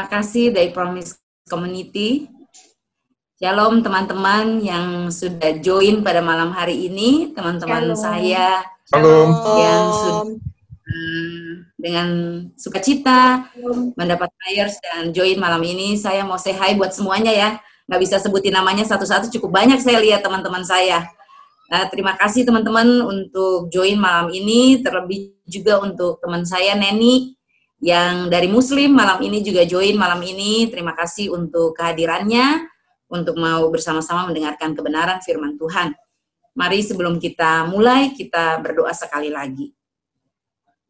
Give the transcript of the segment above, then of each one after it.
Terima kasih dari Promise Community. Shalom teman-teman yang sudah join pada malam hari ini, teman-teman saya Shalom. yang sudah hmm, dengan sukacita mendapat prayers dan join malam ini. Saya mau say hi buat semuanya ya. Nggak bisa sebutin namanya satu-satu, cukup banyak saya lihat teman-teman saya. Nah, terima kasih teman-teman untuk join malam ini, terlebih juga untuk teman saya Neni yang dari Muslim malam ini juga join malam ini. Terima kasih untuk kehadirannya, untuk mau bersama-sama mendengarkan kebenaran firman Tuhan. Mari sebelum kita mulai, kita berdoa sekali lagi.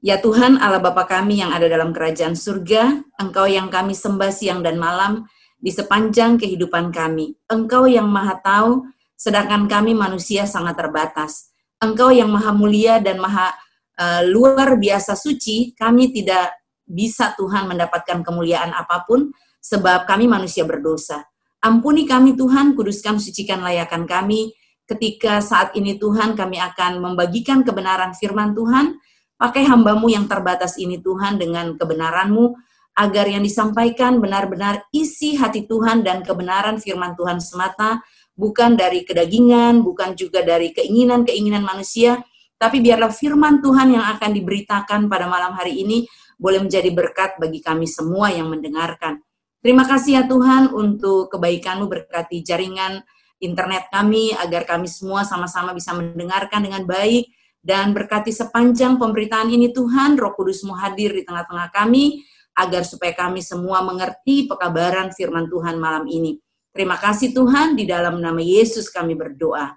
Ya Tuhan Allah Bapa kami yang ada dalam kerajaan surga, Engkau yang kami sembah siang dan malam di sepanjang kehidupan kami. Engkau yang maha tahu, sedangkan kami manusia sangat terbatas. Engkau yang maha mulia dan maha uh, luar biasa suci, kami tidak bisa Tuhan mendapatkan kemuliaan apa pun sebab kami manusia berdosa. Ampuni kami Tuhan, kuduskan sucikan layakan kami ketika saat ini Tuhan kami akan membagikan kebenaran firman Tuhan, pakai hambamu yang terbatas ini Tuhan dengan kebenaranmu, agar yang disampaikan benar-benar isi hati Tuhan dan kebenaran firman Tuhan semata, bukan dari kedagingan, bukan juga dari keinginan-keinginan manusia, tapi biarlah firman Tuhan yang akan diberitakan pada malam hari ini boleh menjadi berkat bagi kami semua yang mendengarkan. Terima kasih ya Tuhan untuk kebaikanmu berkati jaringan internet kami agar kami semua sama-sama bisa mendengarkan dengan baik dan berkati sepanjang pemberitaan ini Tuhan Roh Kudusmu hadir di tengah-tengah kami agar supaya kami semua mengerti pekabaran firman Tuhan malam ini. Terima kasih Tuhan di dalam nama Yesus kami berdoa.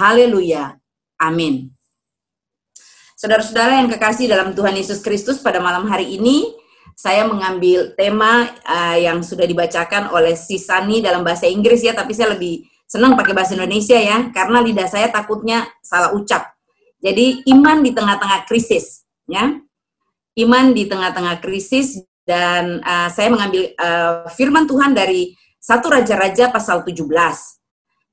Haleluya. Amin. Saudara-saudara yang kekasih dalam Tuhan Yesus Kristus pada malam hari ini, saya mengambil tema uh, yang sudah dibacakan oleh Sisani dalam bahasa Inggris ya, tapi saya lebih senang pakai bahasa Indonesia ya, karena lidah saya takutnya salah ucap. Jadi iman di tengah-tengah krisis, ya. Iman di tengah-tengah krisis dan uh, saya mengambil uh, firman Tuhan dari satu Raja-Raja pasal 17.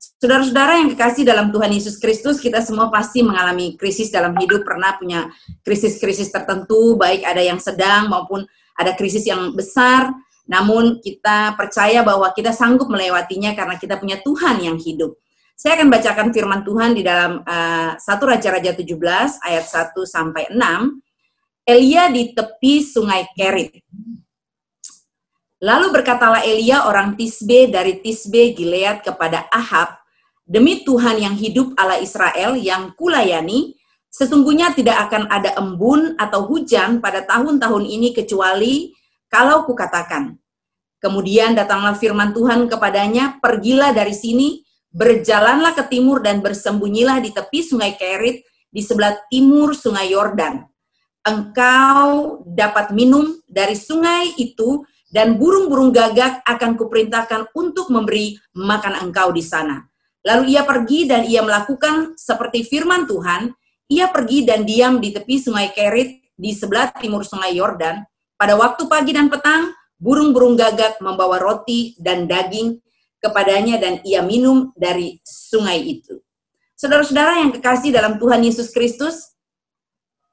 Saudara-saudara yang kekasih dalam Tuhan Yesus Kristus, kita semua pasti mengalami krisis dalam hidup, pernah punya krisis-krisis tertentu, baik ada yang sedang maupun ada krisis yang besar, namun kita percaya bahwa kita sanggup melewatinya karena kita punya Tuhan yang hidup. Saya akan bacakan firman Tuhan di dalam uh, 1 Raja-Raja 17 ayat 1 sampai 6. Elia di tepi sungai Kerit. Lalu berkatalah Elia orang Tisbe dari Tisbe Gilead kepada Ahab, Demi Tuhan yang hidup Allah Israel yang kulayani, sesungguhnya tidak akan ada embun atau hujan pada tahun-tahun ini kecuali kalau kukatakan. Kemudian datanglah firman Tuhan kepadanya, pergilah dari sini, berjalanlah ke timur dan bersembunyilah di tepi sungai Kerit di sebelah timur sungai Yordan. Engkau dapat minum dari sungai itu dan burung-burung gagak akan kuperintahkan untuk memberi makan engkau di sana Lalu ia pergi dan ia melakukan seperti firman Tuhan. Ia pergi dan diam di tepi sungai Kerit di sebelah timur sungai Yordan. Pada waktu pagi dan petang, burung-burung gagak membawa roti dan daging kepadanya dan ia minum dari sungai itu. Saudara-saudara yang kekasih dalam Tuhan Yesus Kristus,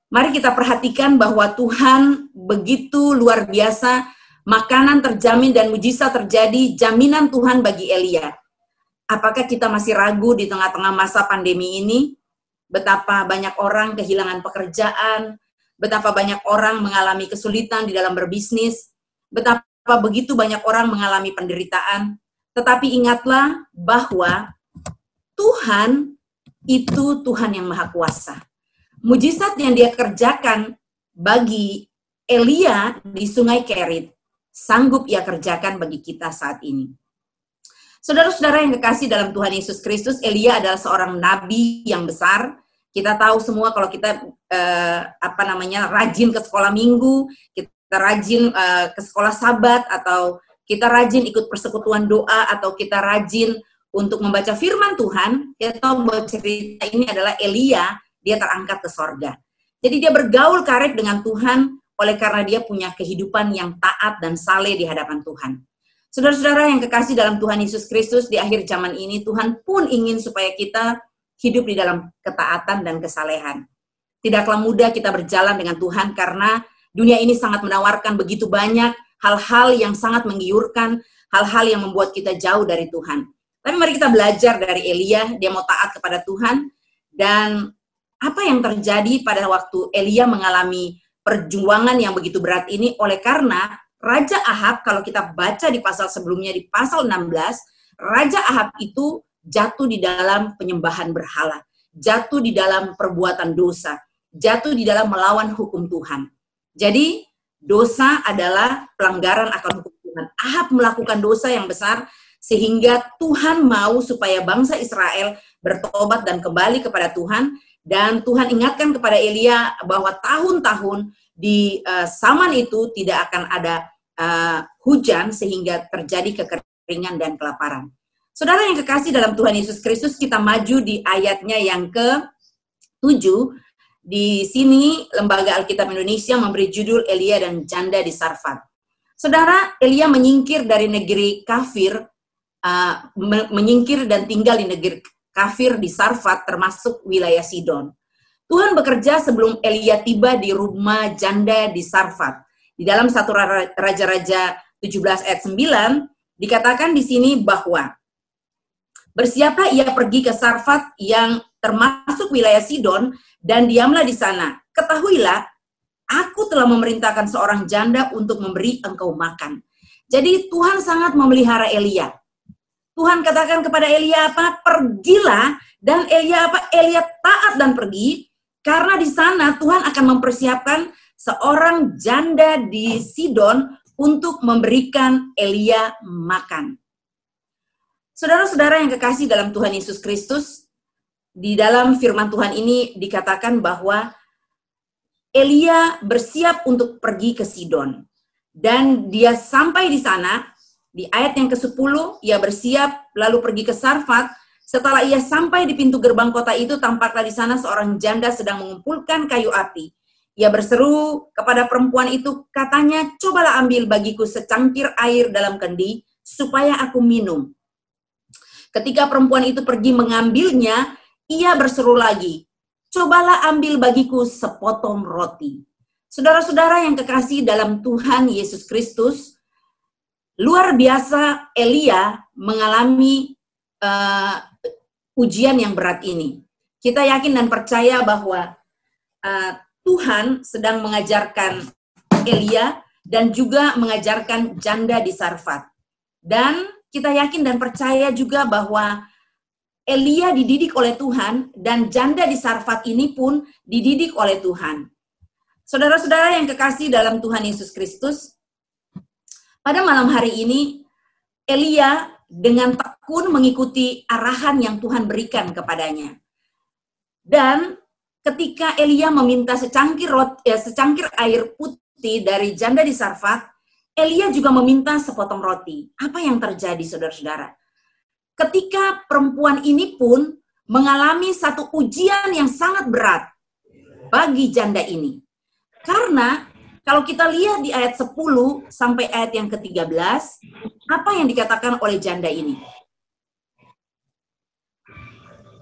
mari kita perhatikan bahwa Tuhan begitu luar biasa, makanan terjamin dan mujizat terjadi, jaminan Tuhan bagi Elia apakah kita masih ragu di tengah-tengah masa pandemi ini? Betapa banyak orang kehilangan pekerjaan, betapa banyak orang mengalami kesulitan di dalam berbisnis, betapa begitu banyak orang mengalami penderitaan. Tetapi ingatlah bahwa Tuhan itu Tuhan yang Maha Kuasa. Mujizat yang dia kerjakan bagi Elia di Sungai Kerit, sanggup ia kerjakan bagi kita saat ini. Saudara-saudara yang kekasih dalam Tuhan Yesus Kristus, Elia adalah seorang nabi yang besar. Kita tahu semua kalau kita uh, apa namanya rajin ke sekolah minggu, kita rajin uh, ke sekolah Sabat atau kita rajin ikut persekutuan doa atau kita rajin untuk membaca firman Tuhan, kita tahu bahwa cerita ini adalah Elia, dia terangkat ke sorga. Jadi dia bergaul karib dengan Tuhan oleh karena dia punya kehidupan yang taat dan saleh di hadapan Tuhan. Saudara-saudara yang kekasih dalam Tuhan Yesus Kristus di akhir zaman ini, Tuhan pun ingin supaya kita hidup di dalam ketaatan dan kesalehan. Tidaklah mudah kita berjalan dengan Tuhan karena dunia ini sangat menawarkan begitu banyak hal-hal yang sangat menggiurkan, hal-hal yang membuat kita jauh dari Tuhan. Tapi mari kita belajar dari Elia, dia mau taat kepada Tuhan dan apa yang terjadi pada waktu Elia mengalami perjuangan yang begitu berat ini oleh karena Raja Ahab kalau kita baca di pasal sebelumnya di pasal 16, Raja Ahab itu jatuh di dalam penyembahan berhala, jatuh di dalam perbuatan dosa, jatuh di dalam melawan hukum Tuhan. Jadi dosa adalah pelanggaran akan hukum Tuhan. Ahab melakukan dosa yang besar sehingga Tuhan mau supaya bangsa Israel bertobat dan kembali kepada Tuhan dan Tuhan ingatkan kepada Elia bahwa tahun-tahun di zaman itu tidak akan ada uh, hujan sehingga terjadi kekeringan dan kelaparan. Saudara yang kekasih dalam Tuhan Yesus Kristus, kita maju di ayatnya yang ke-7 di sini Lembaga Alkitab Indonesia memberi judul Elia dan Janda di Sarfat. Saudara, Elia menyingkir dari negeri kafir, uh, menyingkir dan tinggal di negeri kafir di Sarfat termasuk wilayah Sidon. Tuhan bekerja sebelum Elia tiba di rumah janda di Sarfat. Di dalam satu Raja-Raja 17 ayat 9 dikatakan di sini bahwa bersiaplah ia pergi ke Sarfat yang termasuk wilayah Sidon dan diamlah di sana. Ketahuilah, aku telah memerintahkan seorang janda untuk memberi engkau makan. Jadi Tuhan sangat memelihara Elia. Tuhan katakan kepada Elia apa? Pergilah dan Elia apa? Elia taat dan pergi karena di sana Tuhan akan mempersiapkan seorang janda di Sidon untuk memberikan Elia makan. Saudara-saudara yang kekasih dalam Tuhan Yesus Kristus, di dalam firman Tuhan ini dikatakan bahwa Elia bersiap untuk pergi ke Sidon. Dan dia sampai di sana, di ayat yang ke-10, ia bersiap lalu pergi ke Sarfat. Setelah ia sampai di pintu gerbang kota itu, tampaklah di sana seorang janda sedang mengumpulkan kayu api. Ia berseru kepada perempuan itu, katanya, cobalah ambil bagiku secangkir air dalam kendi, supaya aku minum. Ketika perempuan itu pergi mengambilnya, ia berseru lagi, cobalah ambil bagiku sepotong roti. Saudara-saudara yang kekasih dalam Tuhan Yesus Kristus, luar biasa Elia mengalami uh, ujian yang berat ini. Kita yakin dan percaya bahwa uh, Tuhan sedang mengajarkan Elia dan juga mengajarkan janda di Sarfat. Dan kita yakin dan percaya juga bahwa Elia dididik oleh Tuhan dan janda di Sarfat ini pun dididik oleh Tuhan. Saudara-saudara yang kekasih dalam Tuhan Yesus Kristus, pada malam hari ini Elia dengan tekun mengikuti arahan yang Tuhan berikan kepadanya. Dan ketika Elia meminta secangkir rot, ya, secangkir air putih dari janda di Sarfat, Elia juga meminta sepotong roti. Apa yang terjadi saudara-saudara? ketika perempuan ini pun mengalami satu ujian yang sangat berat bagi janda ini. Karena kalau kita lihat di ayat 10 sampai ayat yang ke-13, apa yang dikatakan oleh janda ini?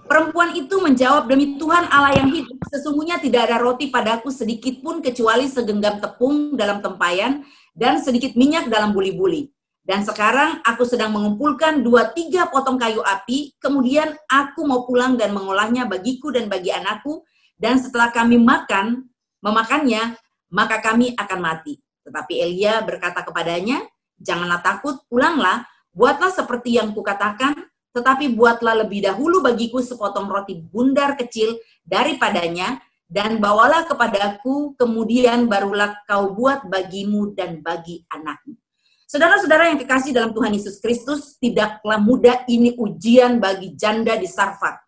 Perempuan itu menjawab, demi Tuhan Allah yang hidup, sesungguhnya tidak ada roti padaku sedikit pun kecuali segenggam tepung dalam tempayan dan sedikit minyak dalam buli-buli. Dan sekarang aku sedang mengumpulkan dua tiga potong kayu api, kemudian aku mau pulang dan mengolahnya bagiku dan bagi anakku, dan setelah kami makan, memakannya, maka kami akan mati. Tetapi Elia berkata kepadanya, janganlah takut, pulanglah, buatlah seperti yang kukatakan, tetapi buatlah lebih dahulu bagiku sepotong roti bundar kecil daripadanya, dan bawalah kepadaku, kemudian barulah kau buat bagimu dan bagi anakmu. Saudara-saudara yang kekasih dalam Tuhan Yesus Kristus, tidaklah mudah ini ujian bagi janda di Sarfat.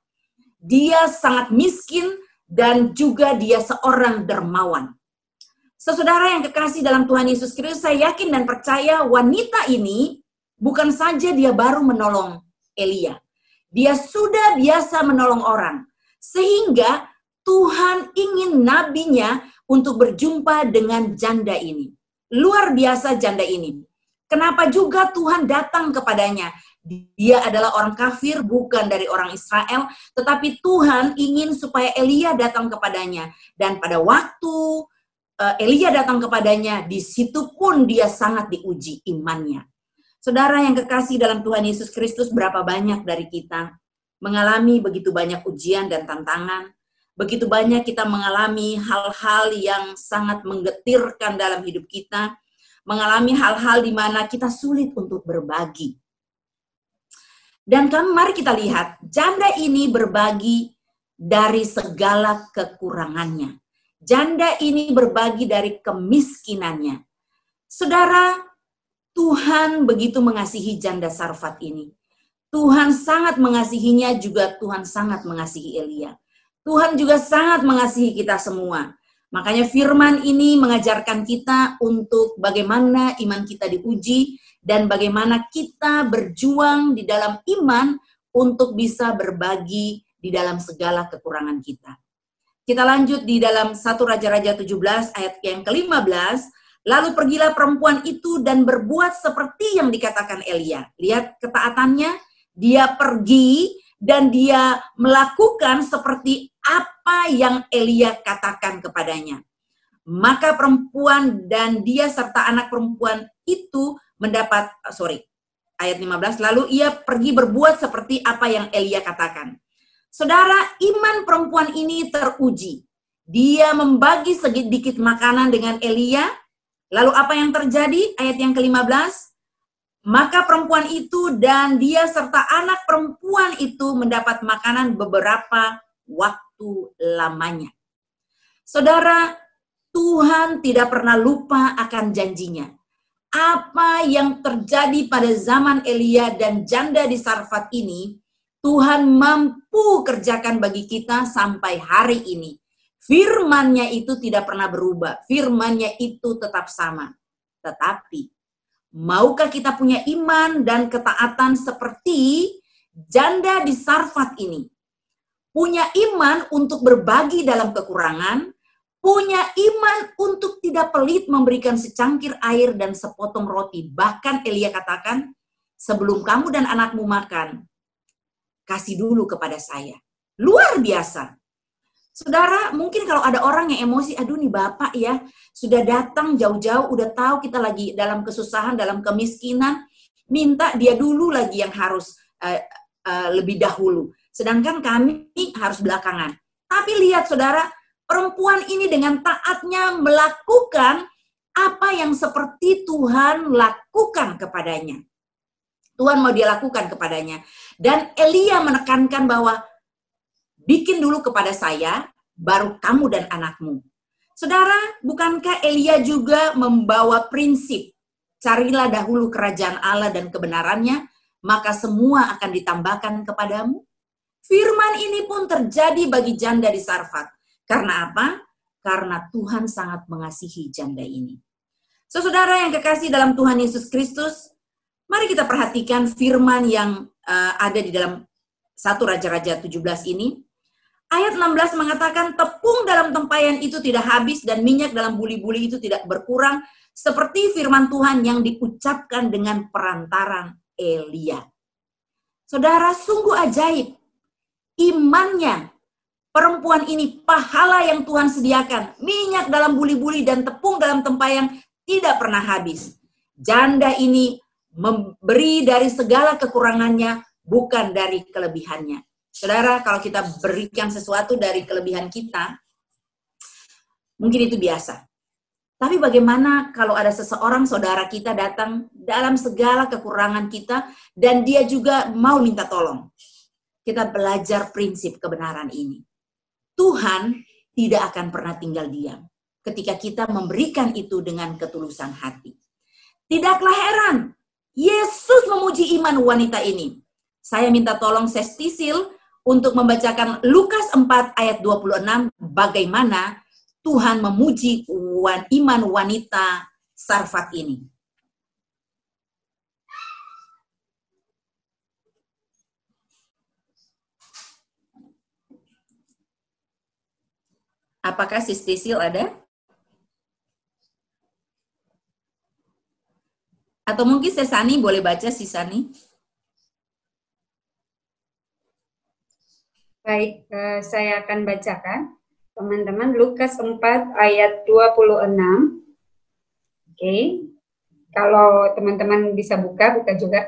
Dia sangat miskin dan juga dia seorang dermawan. Saudara yang kekasih dalam Tuhan Yesus Kristus, saya yakin dan percaya wanita ini bukan saja dia baru menolong Elia. Dia sudah biasa menolong orang. Sehingga Tuhan ingin nabinya untuk berjumpa dengan janda ini. Luar biasa janda ini. Kenapa juga Tuhan datang kepadanya? Dia adalah orang kafir, bukan dari orang Israel, tetapi Tuhan ingin supaya Elia datang kepadanya. Dan pada waktu Elia datang kepadanya, di situ pun dia sangat diuji imannya. Saudara yang kekasih dalam Tuhan Yesus Kristus, berapa banyak dari kita mengalami begitu banyak ujian dan tantangan, begitu banyak kita mengalami hal-hal yang sangat menggetirkan dalam hidup kita, mengalami hal-hal di mana kita sulit untuk berbagi. Dan kami mari kita lihat, janda ini berbagi dari segala kekurangannya. Janda ini berbagi dari kemiskinannya. Saudara, Tuhan begitu mengasihi janda Sarfat ini. Tuhan sangat mengasihinya juga Tuhan sangat mengasihi Elia. Tuhan juga sangat mengasihi kita semua. Makanya firman ini mengajarkan kita untuk bagaimana iman kita diuji dan bagaimana kita berjuang di dalam iman untuk bisa berbagi di dalam segala kekurangan kita. Kita lanjut di dalam 1 Raja-Raja 17 ayat yang ke-15. Lalu pergilah perempuan itu dan berbuat seperti yang dikatakan Elia. Lihat ketaatannya, dia pergi dan dia melakukan seperti apa yang Elia katakan kepadanya. Maka perempuan dan dia serta anak perempuan itu mendapat sorry ayat 15 lalu ia pergi berbuat seperti apa yang Elia katakan. Saudara, iman perempuan ini teruji. Dia membagi sedikit makanan dengan Elia. Lalu apa yang terjadi? Ayat yang ke-15 maka perempuan itu dan dia serta anak perempuan itu mendapat makanan beberapa waktu lamanya. Saudara, Tuhan tidak pernah lupa akan janjinya. Apa yang terjadi pada zaman Elia dan janda di Sarfat ini, Tuhan mampu kerjakan bagi kita sampai hari ini. Firmannya itu tidak pernah berubah. Firmannya itu tetap sama. Tetapi Maukah kita punya iman dan ketaatan seperti janda di Sarfat ini? Punya iman untuk berbagi dalam kekurangan, punya iman untuk tidak pelit memberikan secangkir air dan sepotong roti. Bahkan Elia katakan, sebelum kamu dan anakmu makan, kasih dulu kepada saya. Luar biasa. Saudara, mungkin kalau ada orang yang emosi, aduh nih Bapak ya, sudah datang jauh-jauh, udah tahu kita lagi dalam kesusahan, dalam kemiskinan, minta dia dulu lagi yang harus uh, uh, lebih dahulu. Sedangkan kami harus belakangan. Tapi lihat saudara, perempuan ini dengan taatnya melakukan apa yang seperti Tuhan lakukan kepadanya. Tuhan mau dia lakukan kepadanya. Dan Elia menekankan bahwa bikin dulu kepada saya, baru kamu dan anakmu. Saudara, bukankah Elia juga membawa prinsip, carilah dahulu kerajaan Allah dan kebenarannya, maka semua akan ditambahkan kepadamu? Firman ini pun terjadi bagi janda di Sarfat. Karena apa? Karena Tuhan sangat mengasihi janda ini. Saudara yang kekasih dalam Tuhan Yesus Kristus, mari kita perhatikan firman yang uh, ada di dalam satu Raja-Raja 17 ini. Ayat 16 mengatakan tepung dalam tempayan itu tidak habis dan minyak dalam buli-buli itu tidak berkurang seperti firman Tuhan yang diucapkan dengan perantaran Elia. Saudara, sungguh ajaib. Imannya perempuan ini pahala yang Tuhan sediakan, minyak dalam buli-buli dan tepung dalam tempayan tidak pernah habis. Janda ini memberi dari segala kekurangannya, bukan dari kelebihannya. Saudara, kalau kita berikan sesuatu dari kelebihan kita, mungkin itu biasa. Tapi bagaimana kalau ada seseorang saudara kita datang dalam segala kekurangan kita dan dia juga mau minta tolong? Kita belajar prinsip kebenaran ini. Tuhan tidak akan pernah tinggal diam ketika kita memberikan itu dengan ketulusan hati. Tidaklah heran, Yesus memuji iman wanita ini. Saya minta tolong Sestisil untuk membacakan Lukas 4 ayat 26 bagaimana Tuhan memuji iman wanita Sarfat ini. Apakah Sistisil ada? Atau mungkin Sesani boleh baca Sisani? Baik, uh, saya akan bacakan. teman-teman Lukas 4 ayat 26. Oke. Okay. Kalau teman-teman bisa buka, buka juga.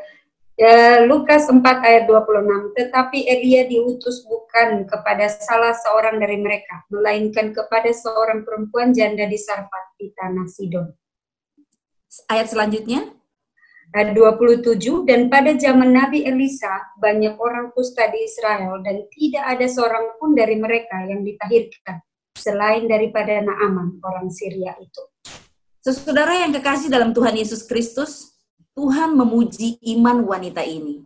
Ya, Lukas 4 ayat 26. Tetapi Elia diutus bukan kepada salah seorang dari mereka, melainkan kepada seorang perempuan janda di Sarfat di tanah Sidon. Ayat selanjutnya. Ayat 27, dan pada zaman Nabi Elisa, banyak orang kusta di Israel, dan tidak ada seorang pun dari mereka yang ditahirkan, selain daripada Naaman, orang Syria itu. Saudara yang kekasih dalam Tuhan Yesus Kristus, Tuhan memuji iman wanita ini.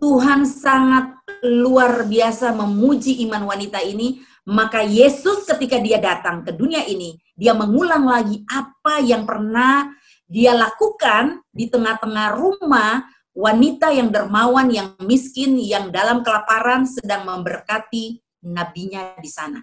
Tuhan sangat luar biasa memuji iman wanita ini, maka Yesus ketika dia datang ke dunia ini, dia mengulang lagi apa yang pernah dia lakukan di tengah-tengah rumah wanita yang dermawan, yang miskin, yang dalam kelaparan sedang memberkati nabinya di sana.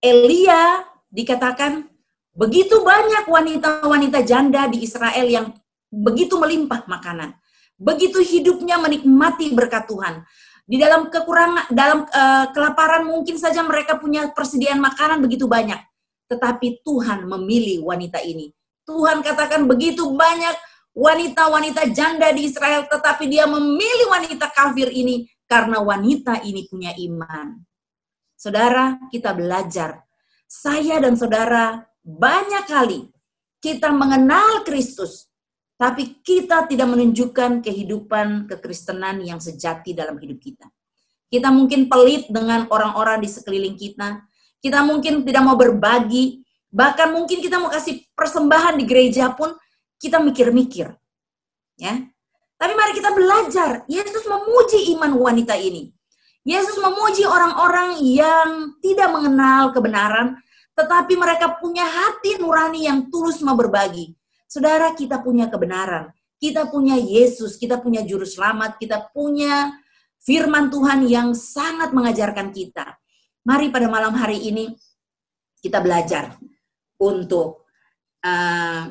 Elia dikatakan begitu banyak wanita-wanita janda di Israel yang begitu melimpah makanan. Begitu hidupnya menikmati berkat Tuhan. Di dalam kekurangan dalam uh, kelaparan mungkin saja mereka punya persediaan makanan begitu banyak. Tetapi Tuhan memilih wanita ini Tuhan katakan begitu banyak wanita-wanita janda di Israel, tetapi dia memilih wanita kafir ini karena wanita ini punya iman. Saudara, kita belajar. Saya dan saudara banyak kali kita mengenal Kristus, tapi kita tidak menunjukkan kehidupan kekristenan yang sejati dalam hidup kita. Kita mungkin pelit dengan orang-orang di sekeliling kita. Kita mungkin tidak mau berbagi, Bahkan mungkin kita mau kasih persembahan di gereja pun kita mikir-mikir. Ya. Tapi mari kita belajar. Yesus memuji iman wanita ini. Yesus memuji orang-orang yang tidak mengenal kebenaran, tetapi mereka punya hati nurani yang tulus mau berbagi. Saudara, kita punya kebenaran. Kita punya Yesus, kita punya juru selamat, kita punya firman Tuhan yang sangat mengajarkan kita. Mari pada malam hari ini kita belajar untuk uh,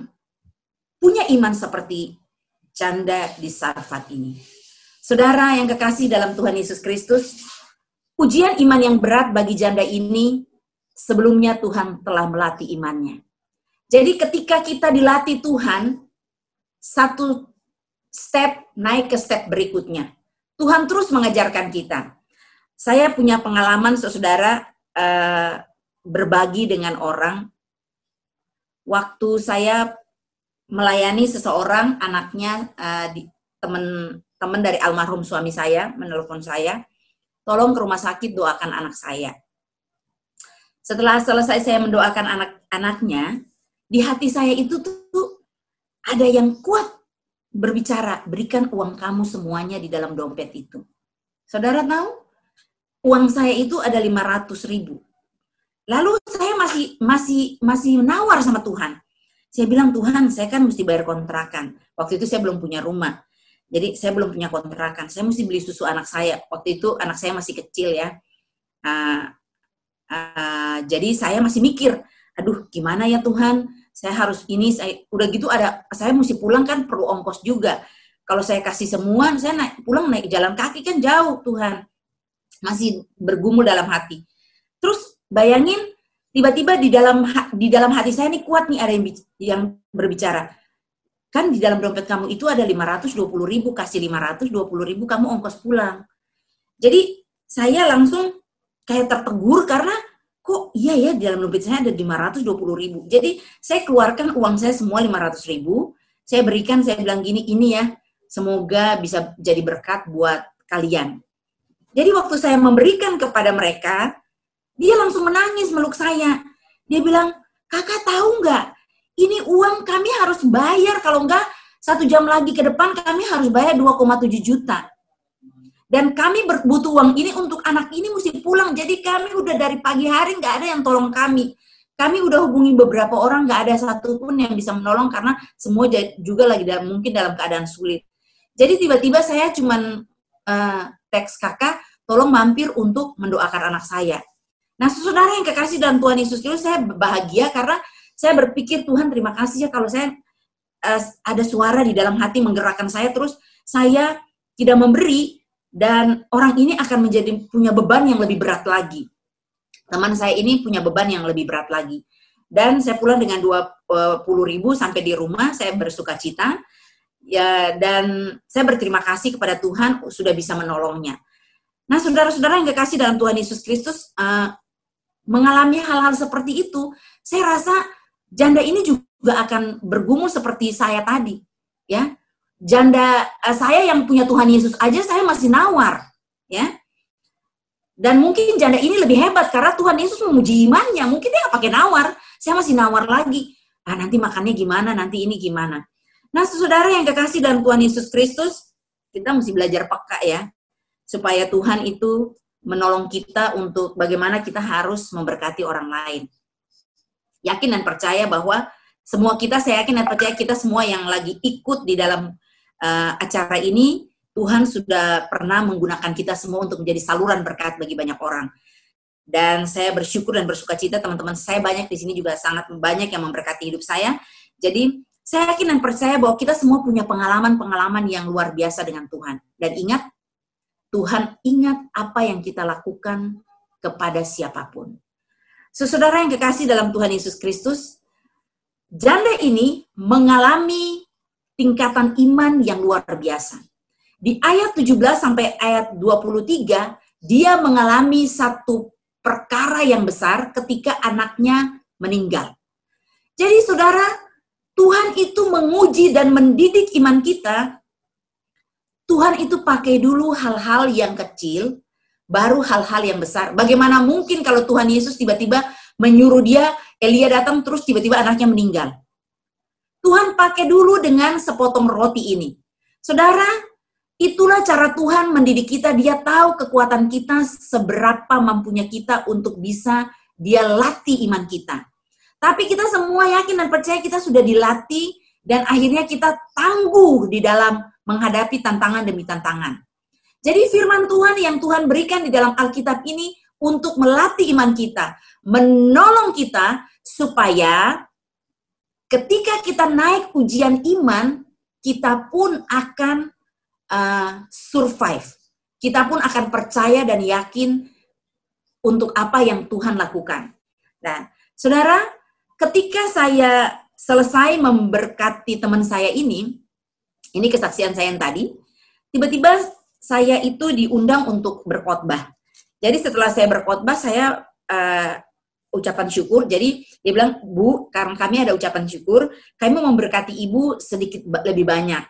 punya iman seperti janda di Sarfat ini. Saudara yang kekasih dalam Tuhan Yesus Kristus, ujian iman yang berat bagi janda ini sebelumnya Tuhan telah melatih imannya. Jadi ketika kita dilatih Tuhan, satu step naik ke step berikutnya. Tuhan terus mengajarkan kita. Saya punya pengalaman saudara uh, berbagi dengan orang waktu saya melayani seseorang anaknya uh, di teman dari almarhum suami saya menelpon saya, tolong ke rumah sakit doakan anak saya. Setelah selesai saya mendoakan anak-anaknya, di hati saya itu tuh ada yang kuat berbicara, berikan uang kamu semuanya di dalam dompet itu. Saudara tahu, uang saya itu ada 500 ribu. Lalu saya masih masih masih menawar sama Tuhan. Saya bilang Tuhan, saya kan mesti bayar kontrakan. Waktu itu saya belum punya rumah. Jadi saya belum punya kontrakan. Saya mesti beli susu anak saya. Waktu itu anak saya masih kecil ya. Uh, uh, jadi saya masih mikir, aduh gimana ya Tuhan? Saya harus ini, saya udah gitu ada, saya mesti pulang kan perlu ongkos juga. Kalau saya kasih semua, saya naik pulang naik jalan kaki kan jauh Tuhan. Masih bergumul dalam hati. Bayangin tiba-tiba di dalam di dalam hati saya ini kuat nih ada yang, yang berbicara. Kan di dalam dompet kamu itu ada 520 ribu, kasih 520 ribu, kamu ongkos pulang. Jadi saya langsung kayak tertegur karena kok iya ya di dalam dompet saya ada 520 ribu. Jadi saya keluarkan uang saya semua 500 ribu, saya berikan, saya bilang gini, ini ya, semoga bisa jadi berkat buat kalian. Jadi waktu saya memberikan kepada mereka, dia langsung menangis meluk saya. Dia bilang, kakak tahu nggak? Ini uang kami harus bayar. Kalau nggak, satu jam lagi ke depan kami harus bayar 2,7 juta. Dan kami butuh uang ini untuk anak ini mesti pulang. Jadi kami udah dari pagi hari nggak ada yang tolong kami. Kami udah hubungi beberapa orang, nggak ada satupun yang bisa menolong karena semua juga lagi dalam, mungkin dalam keadaan sulit. Jadi tiba-tiba saya cuman uh, teks kakak, tolong mampir untuk mendoakan anak saya. Nah, saudara yang kekasih dalam Tuhan Yesus Kristus, saya bahagia karena saya berpikir Tuhan terima kasih ya kalau saya uh, ada suara di dalam hati menggerakkan saya terus saya tidak memberi dan orang ini akan menjadi punya beban yang lebih berat lagi. Teman saya ini punya beban yang lebih berat lagi. Dan saya pulang dengan 20 ribu sampai di rumah, saya bersuka cita. Ya, dan saya berterima kasih kepada Tuhan sudah bisa menolongnya. Nah, saudara-saudara yang kekasih dalam Tuhan Yesus Kristus, uh, mengalami hal-hal seperti itu, saya rasa janda ini juga akan bergumul seperti saya tadi, ya. Janda uh, saya yang punya Tuhan Yesus aja saya masih nawar, ya. Dan mungkin janda ini lebih hebat karena Tuhan Yesus memuji imannya. Mungkin dia nggak pakai nawar. Saya masih nawar lagi. Ah, nanti makannya gimana, nanti ini gimana. Nah, saudara yang kekasih dalam Tuhan Yesus Kristus, kita mesti belajar peka ya. Supaya Tuhan itu menolong kita untuk bagaimana kita harus memberkati orang lain. Yakin dan percaya bahwa semua kita, saya yakin dan percaya kita semua yang lagi ikut di dalam uh, acara ini, Tuhan sudah pernah menggunakan kita semua untuk menjadi saluran berkat bagi banyak orang. Dan saya bersyukur dan bersuka cita teman-teman saya banyak di sini juga sangat banyak yang memberkati hidup saya. Jadi saya yakin dan percaya bahwa kita semua punya pengalaman-pengalaman yang luar biasa dengan Tuhan. Dan ingat, Tuhan ingat apa yang kita lakukan kepada siapa pun. Sesaudara yang kekasih dalam Tuhan Yesus Kristus, janda ini mengalami tingkatan iman yang luar biasa di ayat 17 sampai ayat 23, dia mengalami satu perkara yang besar ketika anaknya meninggal. Jadi saudara, Tuhan itu menguji dan mendidik iman kita. Tuhan itu pakai dulu hal-hal yang kecil, baru hal-hal yang besar. Bagaimana mungkin kalau Tuhan Yesus tiba-tiba menyuruh dia, Elia datang terus tiba-tiba anaknya meninggal. Tuhan pakai dulu dengan sepotong roti ini. Saudara, Itulah cara Tuhan mendidik kita. Dia tahu kekuatan kita seberapa mampunya kita untuk bisa dia latih iman kita. Tapi kita semua yakin dan percaya kita sudah dilatih dan akhirnya kita tangguh di dalam menghadapi tantangan demi tantangan. Jadi firman Tuhan yang Tuhan berikan di dalam Alkitab ini untuk melatih iman kita, menolong kita supaya ketika kita naik ujian iman, kita pun akan uh, survive. Kita pun akan percaya dan yakin untuk apa yang Tuhan lakukan. Nah, saudara, ketika saya selesai memberkati teman saya ini, ini kesaksian saya yang tadi, tiba-tiba saya itu diundang untuk berkhotbah. Jadi setelah saya berkhotbah, saya uh, ucapan syukur. Jadi dia bilang, Bu, karena kami ada ucapan syukur, kami mau memberkati Ibu sedikit lebih banyak.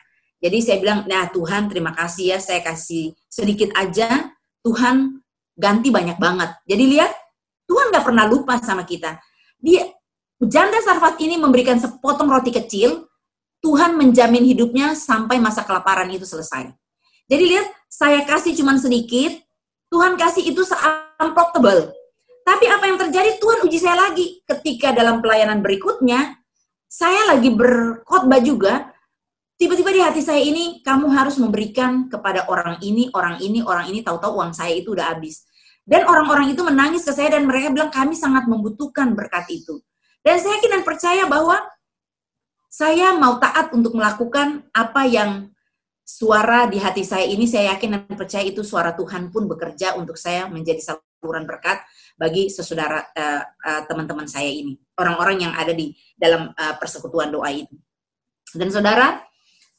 Jadi saya bilang, nah Tuhan terima kasih ya, saya kasih sedikit aja, Tuhan ganti banyak banget. Jadi lihat, Tuhan gak pernah lupa sama kita. Dia janda Sarfat ini memberikan sepotong roti kecil, Tuhan menjamin hidupnya sampai masa kelaparan itu selesai. Jadi lihat, saya kasih cuma sedikit, Tuhan kasih itu seamplop tebal. Tapi apa yang terjadi, Tuhan uji saya lagi. Ketika dalam pelayanan berikutnya, saya lagi berkhotbah juga, tiba-tiba di hati saya ini kamu harus memberikan kepada orang ini, orang ini, orang ini tahu-tahu uang saya itu udah habis. Dan orang-orang itu menangis ke saya dan mereka bilang kami sangat membutuhkan berkat itu. Dan saya yakin dan percaya bahwa saya mau taat untuk melakukan apa yang suara di hati saya ini saya yakin dan percaya itu suara Tuhan pun bekerja untuk saya menjadi saluran berkat bagi sesaudara uh, uh, teman-teman saya ini orang-orang yang ada di dalam uh, persekutuan doa itu. Dan saudara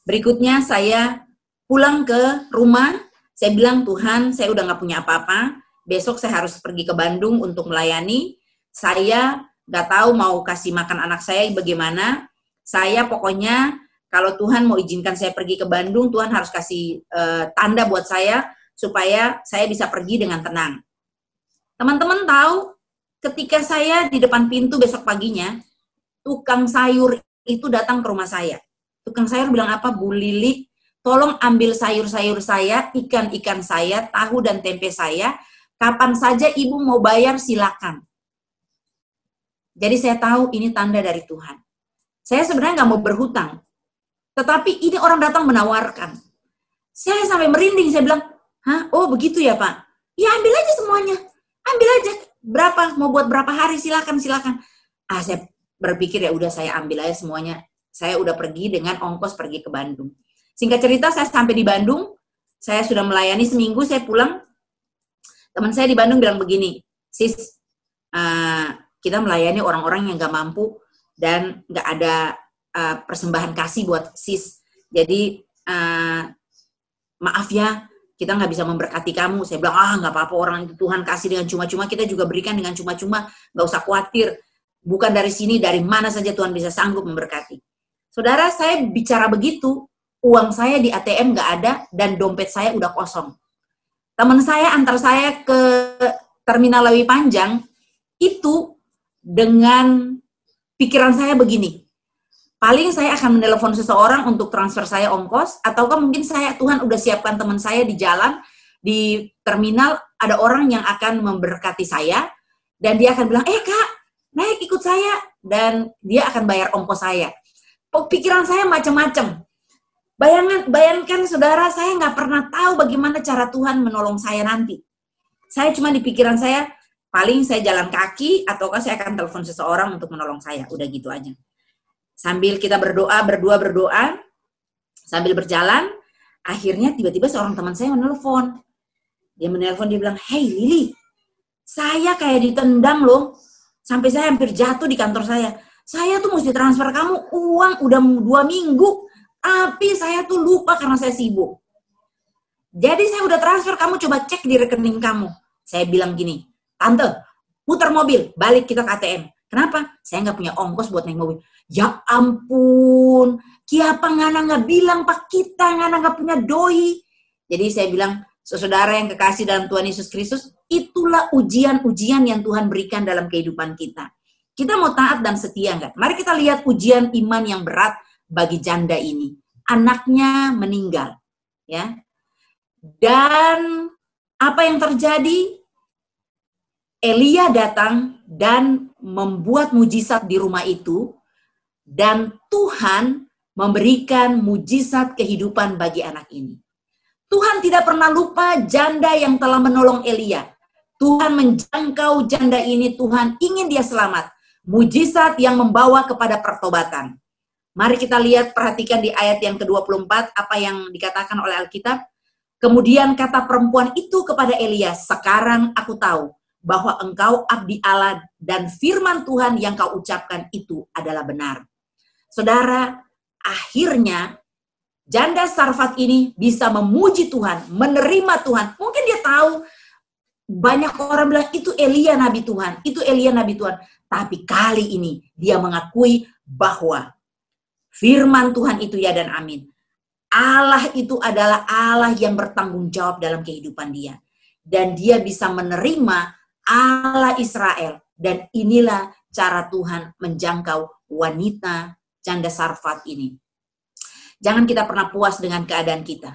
Berikutnya saya pulang ke rumah, saya bilang Tuhan saya udah nggak punya apa-apa, besok saya harus pergi ke Bandung untuk melayani, saya nggak tahu mau kasih makan anak saya bagaimana, saya pokoknya kalau Tuhan mau izinkan saya pergi ke Bandung, Tuhan harus kasih uh, tanda buat saya supaya saya bisa pergi dengan tenang. Teman-teman tahu, ketika saya di depan pintu besok paginya, tukang sayur itu datang ke rumah saya. Tukang sayur bilang apa? Bu Lili tolong ambil sayur-sayur saya ikan-ikan saya tahu dan tempe saya. Kapan saja ibu mau bayar silakan. Jadi saya tahu ini tanda dari Tuhan saya sebenarnya nggak mau berhutang. Tetapi ini orang datang menawarkan. Saya sampai merinding saya bilang hah? Oh begitu ya pak? Ya ambil aja semuanya. Ambil aja. Berapa? Mau buat berapa hari? Silakan silakan. Ah saya berpikir ya udah saya ambil aja semuanya. Saya udah pergi dengan ongkos pergi ke Bandung. Singkat cerita, saya sampai di Bandung, saya sudah melayani seminggu, saya pulang. Teman saya di Bandung bilang begini, sis, uh, kita melayani orang-orang yang nggak mampu dan nggak ada uh, persembahan kasih buat sis. Jadi uh, maaf ya, kita nggak bisa memberkati kamu. Saya bilang ah nggak apa-apa orang itu Tuhan kasih dengan cuma-cuma, kita juga berikan dengan cuma-cuma, nggak usah khawatir. Bukan dari sini, dari mana saja Tuhan bisa sanggup memberkati. Saudara, saya bicara begitu, uang saya di ATM nggak ada dan dompet saya udah kosong. Teman saya antar saya ke terminal Lewi Panjang itu dengan pikiran saya begini, paling saya akan menelpon seseorang untuk transfer saya ongkos ataukah mungkin saya Tuhan udah siapkan teman saya di jalan di terminal ada orang yang akan memberkati saya dan dia akan bilang eh kak naik ikut saya dan dia akan bayar ongkos saya. Pikiran saya macam-macam. Bayangan bayangkan saudara saya nggak pernah tahu bagaimana cara Tuhan menolong saya nanti. Saya cuma di pikiran saya paling saya jalan kaki ataukah saya akan telepon seseorang untuk menolong saya udah gitu aja Sambil kita berdoa, berdua berdoa, sambil berjalan, akhirnya tiba-tiba seorang teman saya menelpon. Dia menelpon, dia bilang, Hey Lili, saya kayak ditendang loh, sampai saya hampir jatuh di kantor saya. Saya tuh mesti transfer kamu uang udah dua minggu, tapi saya tuh lupa karena saya sibuk. Jadi saya udah transfer, kamu coba cek di rekening kamu. Saya bilang gini, Tante, putar mobil, balik kita ke ATM. Kenapa? Saya nggak punya ongkos buat naik mobil. Ya ampun, kiapa ngana nggak bilang pak kita ngana nggak punya doi. Jadi saya bilang, saudara yang kekasih dalam Tuhan Yesus Kristus, itulah ujian-ujian yang Tuhan berikan dalam kehidupan kita. Kita mau taat dan setia nggak? Mari kita lihat ujian iman yang berat bagi janda ini. Anaknya meninggal, ya. Dan apa yang terjadi? Elia datang dan membuat mujizat di rumah itu dan Tuhan memberikan mujizat kehidupan bagi anak ini. Tuhan tidak pernah lupa janda yang telah menolong Elia. Tuhan menjangkau janda ini, Tuhan ingin dia selamat. Mujizat yang membawa kepada pertobatan. Mari kita lihat, perhatikan di ayat yang ke-24, apa yang dikatakan oleh Alkitab. Kemudian kata perempuan itu kepada Elia, sekarang aku tahu bahwa engkau abdi Allah dan firman Tuhan yang kau ucapkan itu adalah benar. Saudara, akhirnya janda Sarfat ini bisa memuji Tuhan, menerima Tuhan. Mungkin dia tahu banyak orang bilang itu Elia nabi Tuhan, itu Elia nabi Tuhan. Tapi kali ini dia mengakui bahwa firman Tuhan itu ya dan amin. Allah itu adalah Allah yang bertanggung jawab dalam kehidupan dia. Dan dia bisa menerima Allah Israel. Dan inilah cara Tuhan menjangkau wanita janda Sarfat ini. Jangan kita pernah puas dengan keadaan kita.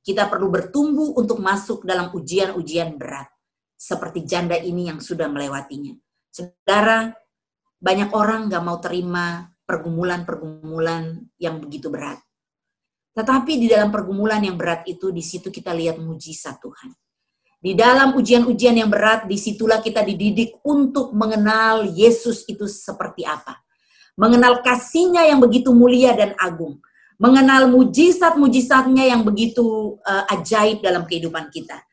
Kita perlu bertumbuh untuk masuk dalam ujian-ujian berat. Seperti janda ini yang sudah melewatinya. Saudara, banyak orang gak mau terima pergumulan-pergumulan yang begitu berat. Tetapi di dalam pergumulan yang berat itu, di situ kita lihat mujizat Tuhan. Di dalam ujian-ujian yang berat, di situlah kita dididik untuk mengenal Yesus itu seperti apa. Mengenal kasihnya yang begitu mulia dan agung, mengenal mujizat-mujizatnya yang begitu uh, ajaib dalam kehidupan kita,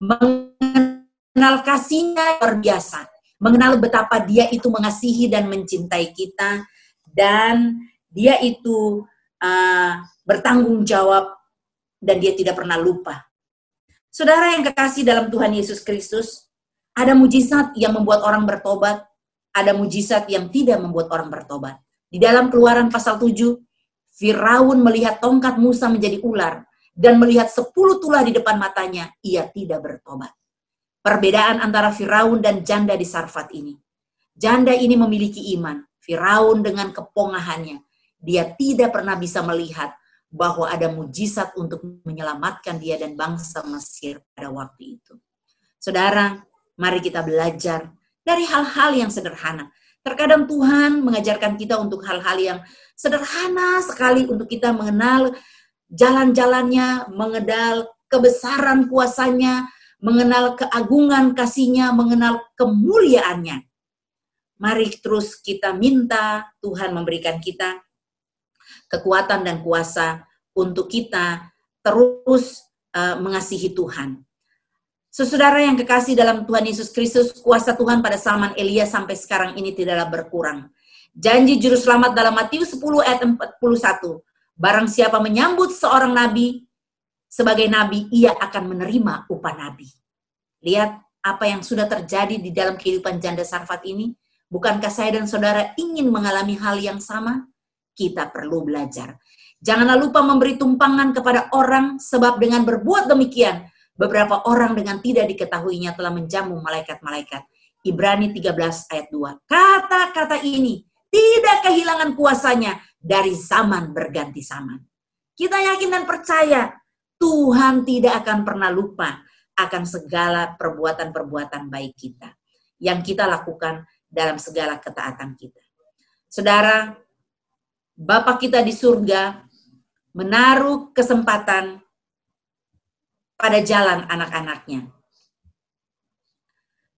mengenal kasihnya yang luar biasa, mengenal betapa dia itu mengasihi dan mencintai kita, dan dia itu uh, bertanggung jawab dan dia tidak pernah lupa. Saudara yang kekasih dalam Tuhan Yesus Kristus, ada mujizat yang membuat orang bertobat, ada mujizat yang tidak membuat orang bertobat. Di dalam keluaran pasal 7, Firaun melihat tongkat Musa menjadi ular dan melihat sepuluh tulah di depan matanya, ia tidak bertobat. Perbedaan antara Firaun dan janda di Sarfat ini. Janda ini memiliki iman. Firaun dengan kepongahannya, dia tidak pernah bisa melihat bahwa ada mujizat untuk menyelamatkan dia dan bangsa Mesir pada waktu itu. Saudara, mari kita belajar dari hal-hal yang sederhana. Terkadang Tuhan mengajarkan kita untuk hal-hal yang sederhana sekali untuk kita mengenal jalan-jalannya, mengenal kebesaran kuasanya, mengenal keagungan kasihnya, mengenal kemuliaannya. Mari terus kita minta Tuhan memberikan kita kekuatan dan kuasa untuk kita terus uh, mengasihi Tuhan. Saudara yang kekasih dalam Tuhan Yesus Kristus, kuasa Tuhan pada zaman Elia sampai sekarang ini tidaklah berkurang. Janji juru selamat dalam Matius 10 ayat 41. Barang siapa menyambut seorang nabi sebagai nabi, ia akan menerima upah nabi. Lihat apa yang sudah terjadi di dalam kehidupan janda Sarfat ini. Bukankah saya dan saudara ingin mengalami hal yang sama? Kita perlu belajar. Janganlah lupa memberi tumpangan kepada orang, sebab dengan berbuat demikian, beberapa orang dengan tidak diketahuinya telah menjamu malaikat-malaikat. Ibrani 13 ayat 2. Kata-kata ini tidak kehilangan kuasanya dari zaman berganti zaman. Kita yakin dan percaya Tuhan tidak akan pernah lupa akan segala perbuatan-perbuatan baik kita yang kita lakukan dalam segala ketaatan kita. Saudara, Bapak kita di surga menaruh kesempatan pada jalan anak-anaknya.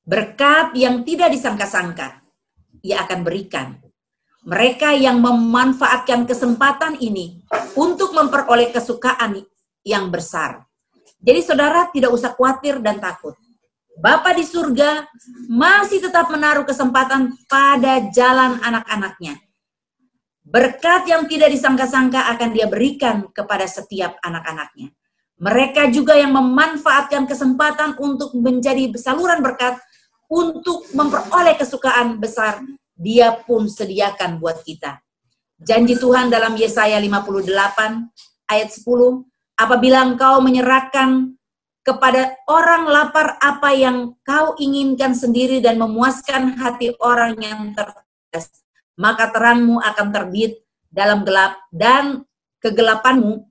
Berkat yang tidak disangka-sangka, ia akan berikan. Mereka yang memanfaatkan kesempatan ini untuk memperoleh kesukaan yang besar. Jadi saudara tidak usah khawatir dan takut. Bapa di surga masih tetap menaruh kesempatan pada jalan anak-anaknya. Berkat yang tidak disangka-sangka akan dia berikan kepada setiap anak-anaknya. Mereka juga yang memanfaatkan kesempatan untuk menjadi saluran berkat untuk memperoleh kesukaan besar, dia pun sediakan buat kita. Janji Tuhan dalam Yesaya 58 ayat 10, apabila engkau menyerahkan kepada orang lapar apa yang kau inginkan sendiri dan memuaskan hati orang yang tertindas, maka terangmu akan terbit dalam gelap dan kegelapanmu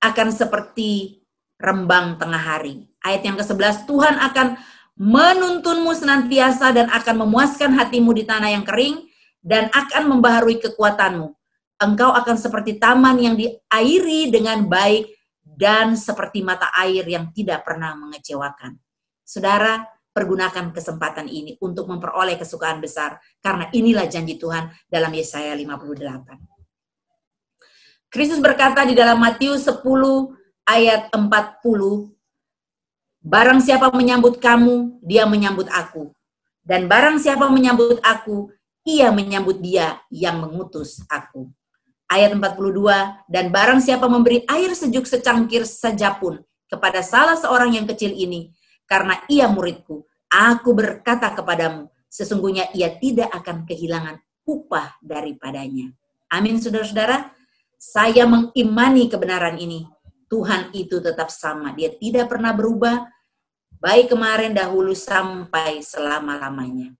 akan seperti rembang tengah hari. Ayat yang ke-11, Tuhan akan menuntunmu senantiasa dan akan memuaskan hatimu di tanah yang kering dan akan membaharui kekuatanmu. Engkau akan seperti taman yang diairi dengan baik dan seperti mata air yang tidak pernah mengecewakan. Saudara, pergunakan kesempatan ini untuk memperoleh kesukaan besar karena inilah janji Tuhan dalam Yesaya 58. Kristus berkata di dalam Matius 10 ayat 40, Barang siapa menyambut kamu, dia menyambut aku. Dan barang siapa menyambut aku, ia menyambut dia yang mengutus aku. Ayat 42, dan barang siapa memberi air sejuk secangkir saja pun kepada salah seorang yang kecil ini, karena ia muridku, aku berkata kepadamu, sesungguhnya ia tidak akan kehilangan upah daripadanya. Amin, saudara-saudara. Saya mengimani kebenaran ini. Tuhan itu tetap sama. Dia tidak pernah berubah, baik kemarin dahulu sampai selama-lamanya.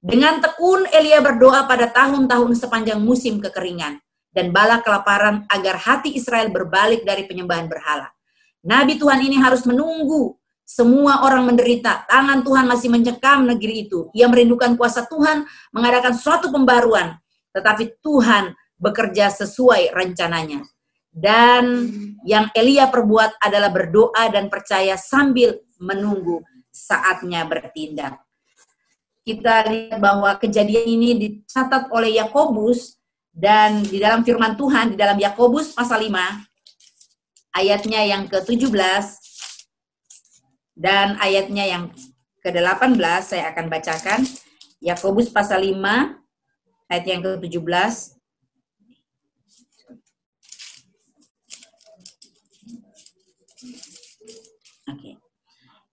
Dengan tekun Elia berdoa pada tahun-tahun sepanjang musim kekeringan dan bala kelaparan agar hati Israel berbalik dari penyembahan berhala. Nabi Tuhan ini harus menunggu semua orang menderita. Tangan Tuhan masih mencekam negeri itu. Ia merindukan kuasa Tuhan mengadakan suatu pembaruan. Tetapi Tuhan bekerja sesuai rencananya. Dan yang Elia perbuat adalah berdoa dan percaya sambil menunggu saatnya bertindak. Kita lihat bahwa kejadian ini dicatat oleh Yakobus dan di dalam firman Tuhan di dalam Yakobus pasal 5 ayatnya yang ke-17 dan ayatnya yang ke-18 saya akan bacakan. Yakobus pasal 5 ayat yang ke-17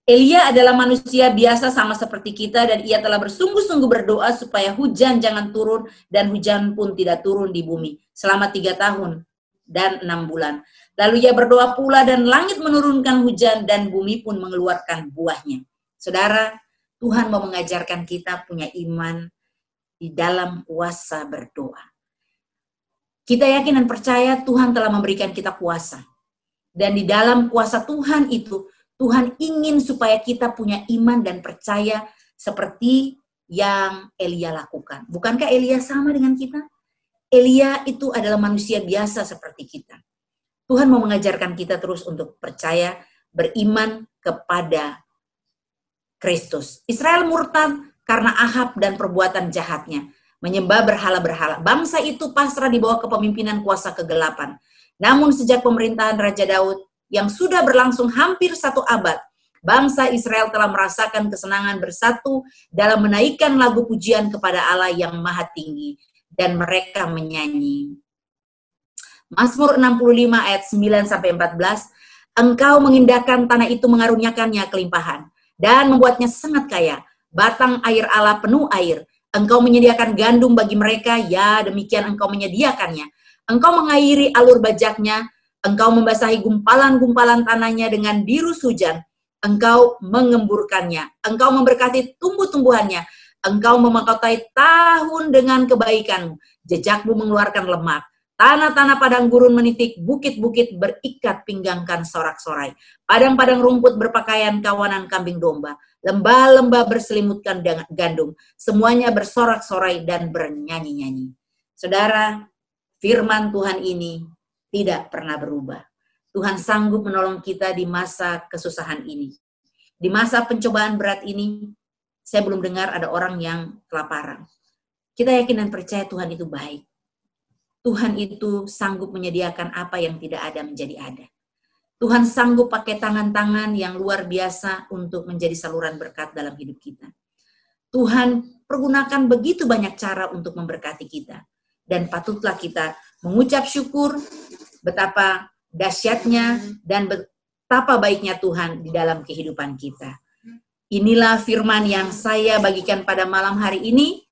Elia adalah manusia biasa sama seperti kita dan ia telah bersungguh-sungguh berdoa supaya hujan jangan turun dan hujan pun tidak turun di bumi selama tiga tahun dan enam bulan. Lalu ia berdoa pula dan langit menurunkan hujan dan bumi pun mengeluarkan buahnya. Saudara, Tuhan mau mengajarkan kita punya iman di dalam kuasa berdoa. Kita yakin dan percaya Tuhan telah memberikan kita kuasa. Dan di dalam kuasa Tuhan itu, Tuhan ingin supaya kita punya iman dan percaya seperti yang Elia lakukan. Bukankah Elia sama dengan kita? Elia itu adalah manusia biasa seperti kita. Tuhan mau mengajarkan kita terus untuk percaya, beriman kepada Kristus. Israel murtad karena Ahab dan perbuatan jahatnya, menyembah berhala-berhala. Bangsa itu pasrah di bawah kepemimpinan kuasa kegelapan. Namun sejak pemerintahan Raja Daud, yang sudah berlangsung hampir satu abad, bangsa Israel telah merasakan kesenangan bersatu dalam menaikkan lagu pujian kepada Allah yang maha tinggi dan mereka menyanyi. Mazmur 65 ayat 9 sampai 14, Engkau mengindahkan tanah itu mengaruniakannya kelimpahan dan membuatnya sangat kaya. Batang air Allah penuh air. Engkau menyediakan gandum bagi mereka, ya demikian engkau menyediakannya. Engkau mengairi alur bajaknya, engkau membasahi gumpalan-gumpalan tanahnya dengan biru hujan. Engkau mengemburkannya, engkau memberkati tumbuh-tumbuhannya, engkau memangkotai tahun dengan kebaikanmu. Jejakmu mengeluarkan lemak Tanah-tanah padang gurun menitik, bukit-bukit berikat pinggangkan sorak-sorai. Padang-padang rumput berpakaian kawanan kambing domba. Lembah-lembah berselimutkan gandum. Semuanya bersorak-sorai dan bernyanyi-nyanyi. Saudara, firman Tuhan ini tidak pernah berubah. Tuhan sanggup menolong kita di masa kesusahan ini. Di masa pencobaan berat ini, saya belum dengar ada orang yang kelaparan. Kita yakin dan percaya Tuhan itu baik Tuhan itu sanggup menyediakan apa yang tidak ada menjadi ada. Tuhan sanggup pakai tangan-tangan yang luar biasa untuk menjadi saluran berkat dalam hidup kita. Tuhan pergunakan begitu banyak cara untuk memberkati kita. Dan patutlah kita mengucap syukur betapa dahsyatnya dan betapa baiknya Tuhan di dalam kehidupan kita. Inilah firman yang saya bagikan pada malam hari ini.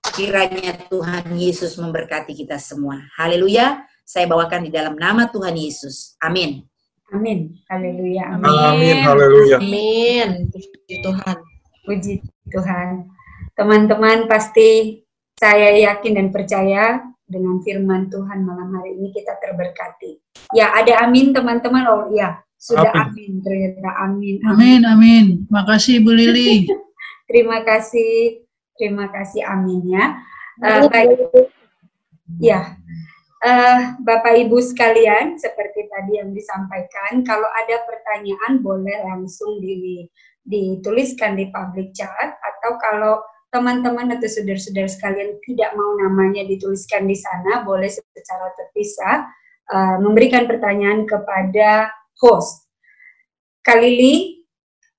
Kiranya Tuhan Yesus memberkati kita semua. Haleluya. Saya bawakan di dalam nama Tuhan Yesus. Amin. Amin. Haleluya. Amin. Amin. Haleluya. Amin. Puji Tuhan. Puji Tuhan. Teman-teman pasti saya yakin dan percaya dengan firman Tuhan malam hari ini kita terberkati. Ya, ada amin teman-teman. Oh iya, sudah amin, amin ternyata amin. Amin, amin. Makasih Bu Lili. Terima kasih Terima kasih amin ya. Uh, baik. Ya. Uh, Bapak Ibu sekalian, seperti tadi yang disampaikan, kalau ada pertanyaan boleh langsung di, dituliskan di public chat atau kalau teman-teman atau saudara-saudara sekalian tidak mau namanya dituliskan di sana, boleh secara terpisah uh, memberikan pertanyaan kepada host. Kalili,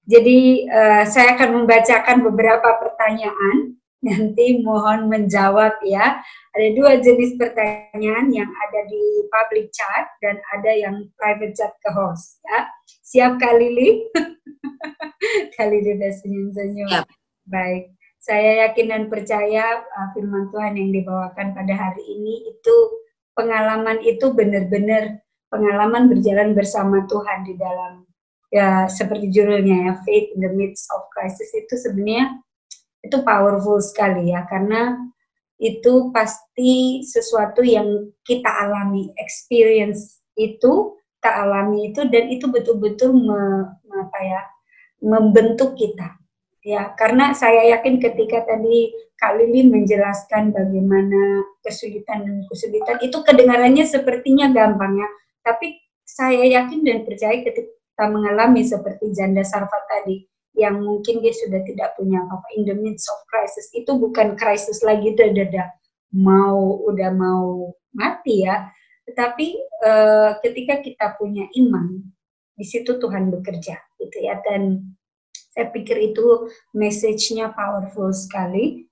jadi uh, saya akan membacakan beberapa pertanyaan. Nanti mohon menjawab ya. Ada dua jenis pertanyaan yang ada di public chat dan ada yang private chat ke host ya. Siap Kak Lili? Kak Lili udah senyum-senyum. Baik. Saya yakin dan percaya uh, firman Tuhan yang dibawakan pada hari ini itu pengalaman itu benar-benar pengalaman berjalan bersama Tuhan di dalam ya seperti judulnya ya faith in the midst of crisis itu sebenarnya itu powerful sekali ya karena itu pasti sesuatu yang kita alami experience itu kita alami itu dan itu betul-betul me, apa ya membentuk kita. Ya karena saya yakin ketika tadi Kak Lili menjelaskan bagaimana kesulitan dan kesulitan itu kedengarannya sepertinya gampang ya. Tapi saya yakin dan percaya ketika mengalami seperti janda Sarfa tadi yang mungkin dia sudah tidak punya apa-apa. In the midst of crisis itu bukan krisis lagi dada mau udah mau mati ya. Tetapi uh, ketika kita punya iman di situ Tuhan bekerja gitu ya. Dan saya pikir itu message-nya powerful sekali.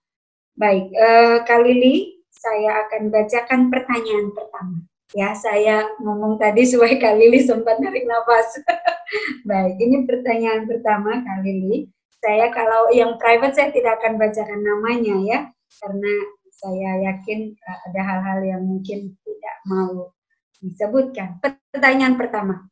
Baik uh, Kalili saya akan bacakan pertanyaan pertama Ya, saya ngomong tadi supaya Kak Lili sempat narik nafas. Baik, ini pertanyaan pertama Kak Lili. Saya kalau yang private saya tidak akan bacakan namanya ya, karena saya yakin uh, ada hal-hal yang mungkin tidak mau disebutkan. Pertanyaan pertama.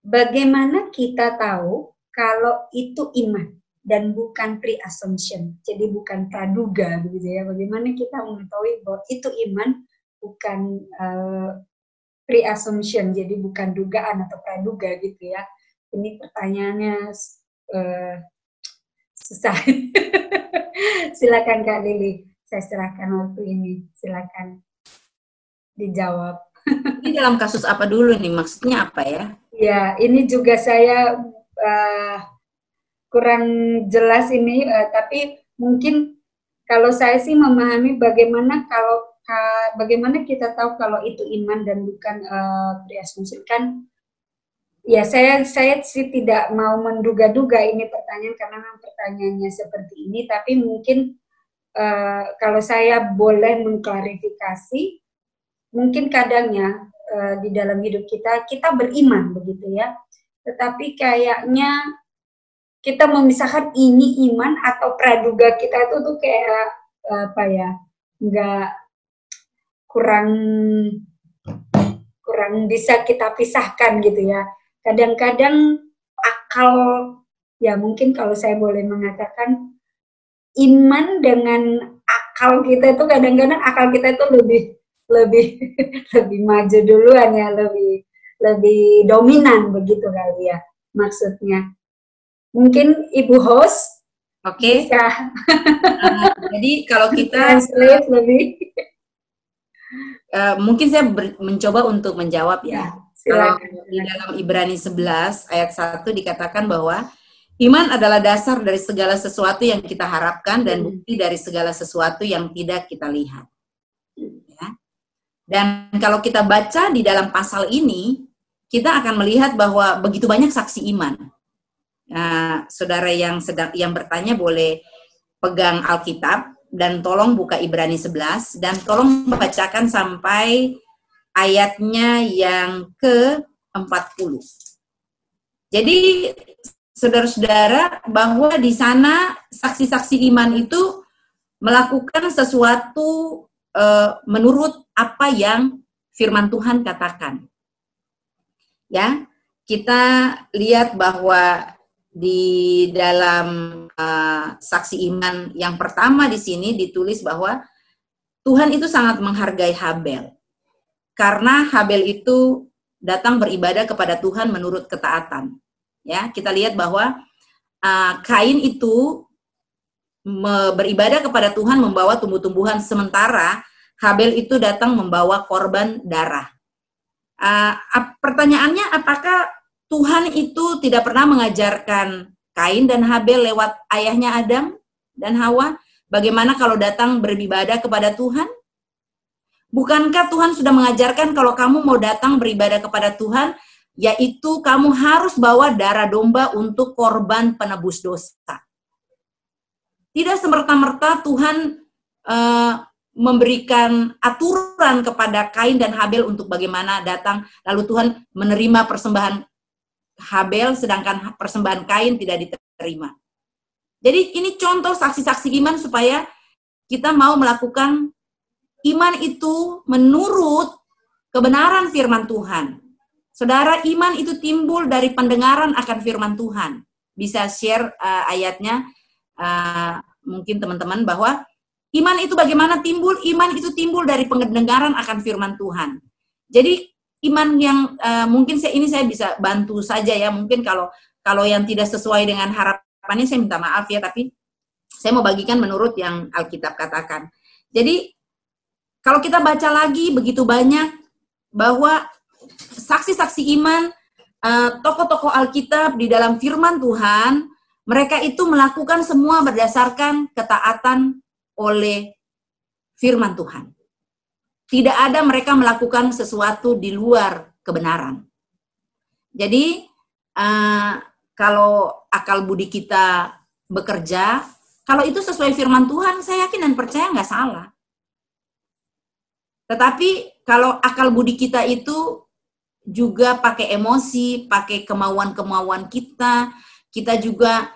Bagaimana kita tahu kalau itu iman dan bukan pre-assumption, jadi bukan praduga begitu ya. Bagaimana kita mengetahui bahwa itu iman bukan uh, pre-assumption, jadi bukan dugaan atau praduga gitu ya. Ini pertanyaannya uh, susah. Silakan Kak Lili, saya serahkan waktu ini. Silakan dijawab. ini dalam kasus apa dulu nih? Maksudnya apa ya? Ya, ini juga saya uh, kurang jelas ini, uh, tapi mungkin kalau saya sih memahami bagaimana kalau bagaimana kita tahu kalau itu iman dan bukan uh, kan ya saya saya sih tidak mau menduga-duga ini pertanyaan karena memang pertanyaannya seperti ini, tapi mungkin uh, kalau saya boleh mengklarifikasi, mungkin kadangnya uh, di dalam hidup kita kita beriman begitu ya, tetapi kayaknya kita memisahkan ini iman atau praduga kita itu tuh kayak apa ya, nggak kurang kurang bisa kita pisahkan gitu ya. Kadang-kadang akal ya mungkin kalau saya boleh mengatakan iman dengan akal kita itu kadang-kadang akal kita itu lebih lebih lebih maju duluan ya lebih lebih dominan begitu kali ya maksudnya. Mungkin ibu host oke. okay. uh, jadi kalau kita lebih uh, mungkin saya ber, mencoba untuk menjawab ya, ya kalau di dalam Ibrani 11 ayat 1 dikatakan bahwa iman adalah dasar dari segala sesuatu yang kita harapkan dan hmm. bukti dari segala sesuatu yang tidak kita lihat. Ya. Dan kalau kita baca di dalam pasal ini, kita akan melihat bahwa begitu banyak saksi iman. Nah, saudara yang sedang yang bertanya boleh pegang Alkitab dan tolong buka Ibrani 11 dan tolong bacakan sampai ayatnya yang ke-40. Jadi saudara-saudara bahwa di sana saksi-saksi iman itu melakukan sesuatu uh, menurut apa yang firman Tuhan katakan. Ya, kita lihat bahwa di dalam uh, saksi iman yang pertama di sini ditulis bahwa Tuhan itu sangat menghargai Habel karena Habel itu datang beribadah kepada Tuhan menurut ketaatan. Ya, kita lihat bahwa uh, Kain itu beribadah kepada Tuhan membawa tumbuh-tumbuhan sementara Habel itu datang membawa korban darah. Uh, pertanyaannya apakah Tuhan itu tidak pernah mengajarkan Kain dan Habel lewat ayahnya Adam dan Hawa bagaimana kalau datang beribadah kepada Tuhan? Bukankah Tuhan sudah mengajarkan kalau kamu mau datang beribadah kepada Tuhan, yaitu kamu harus bawa darah domba untuk korban penebus dosa. Tidak semerta-merta Tuhan uh, memberikan aturan kepada Kain dan Habel untuk bagaimana datang, lalu Tuhan menerima persembahan Habel, sedangkan persembahan Kain tidak diterima. Jadi ini contoh saksi-saksi iman supaya kita mau melakukan Iman itu menurut kebenaran firman Tuhan. Saudara, iman itu timbul dari pendengaran akan firman Tuhan. Bisa share uh, ayatnya uh, mungkin teman-teman bahwa iman itu bagaimana timbul? Iman itu timbul dari pendengaran akan firman Tuhan. Jadi iman yang uh, mungkin saya ini saya bisa bantu saja ya. Mungkin kalau kalau yang tidak sesuai dengan harapannya saya minta maaf ya, tapi saya mau bagikan menurut yang Alkitab katakan. Jadi kalau kita baca lagi begitu banyak bahwa saksi-saksi iman, eh, tokoh-tokoh Alkitab di dalam firman Tuhan, mereka itu melakukan semua berdasarkan ketaatan oleh firman Tuhan. Tidak ada mereka melakukan sesuatu di luar kebenaran. Jadi, uh, kalau akal budi kita bekerja, kalau itu sesuai firman Tuhan, saya yakin dan percaya nggak salah. Tetapi kalau akal budi kita itu juga pakai emosi, pakai kemauan-kemauan kita, kita juga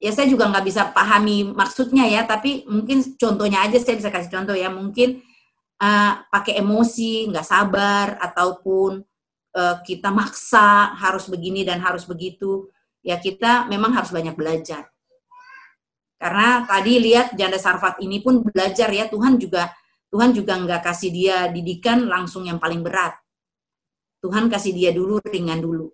ya saya juga nggak bisa pahami maksudnya ya, tapi mungkin contohnya aja saya bisa kasih contoh ya, mungkin uh, pakai emosi, nggak sabar ataupun uh, kita maksa harus begini dan harus begitu, ya kita memang harus banyak belajar. Karena tadi lihat janda sarfat ini pun belajar ya Tuhan juga Tuhan juga nggak kasih dia didikan langsung yang paling berat. Tuhan kasih dia dulu ringan dulu.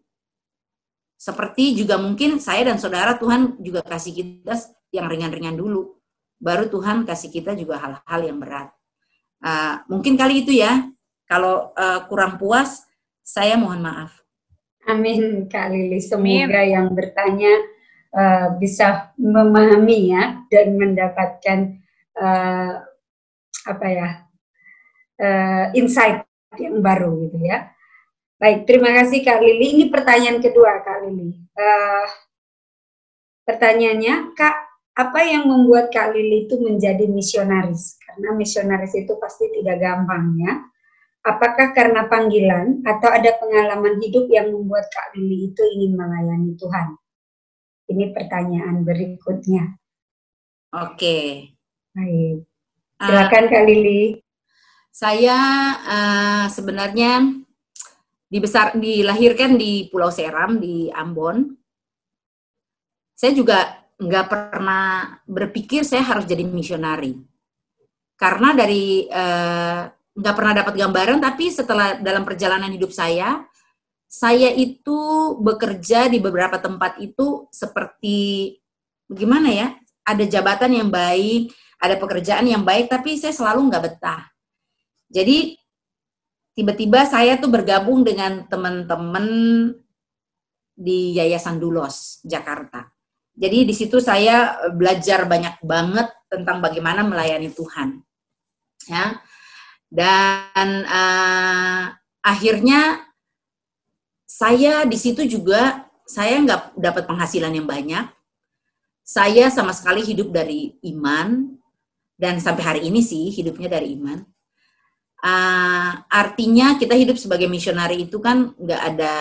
Seperti juga mungkin saya dan saudara Tuhan juga kasih kita yang ringan-ringan dulu. Baru Tuhan kasih kita juga hal-hal yang berat. Uh, mungkin kali itu ya. Kalau uh, kurang puas, saya mohon maaf. Amin Kak Lili. Semoga Amin. yang bertanya uh, bisa memahami ya dan mendapatkan uh, apa ya uh, insight yang baru gitu ya. Baik, terima kasih Kak Lili. Ini pertanyaan kedua Kak Lili. Uh, pertanyaannya, Kak, apa yang membuat Kak Lili itu menjadi misionaris? Karena misionaris itu pasti tidak gampang ya. Apakah karena panggilan atau ada pengalaman hidup yang membuat Kak Lili itu ingin melayani Tuhan? Ini pertanyaan berikutnya. Oke. Baik. Ah. Silakan uh, Kak Lili. Saya uh, sebenarnya dibesar dilahirkan di Pulau Seram di Ambon. Saya juga nggak pernah berpikir saya harus jadi misionari. Karena dari eh, nggak pernah dapat gambaran, tapi setelah dalam perjalanan hidup saya, saya itu bekerja di beberapa tempat itu seperti bagaimana ya? Ada jabatan yang baik, ada pekerjaan yang baik, tapi saya selalu nggak betah. Jadi tiba-tiba saya tuh bergabung dengan teman-teman di Yayasan Dulos Jakarta. Jadi di situ saya belajar banyak banget tentang bagaimana melayani Tuhan. Ya. Dan uh, akhirnya saya di situ juga saya nggak dapat penghasilan yang banyak. Saya sama sekali hidup dari iman dan sampai hari ini sih hidupnya dari iman uh, artinya kita hidup sebagai misionari itu kan nggak ada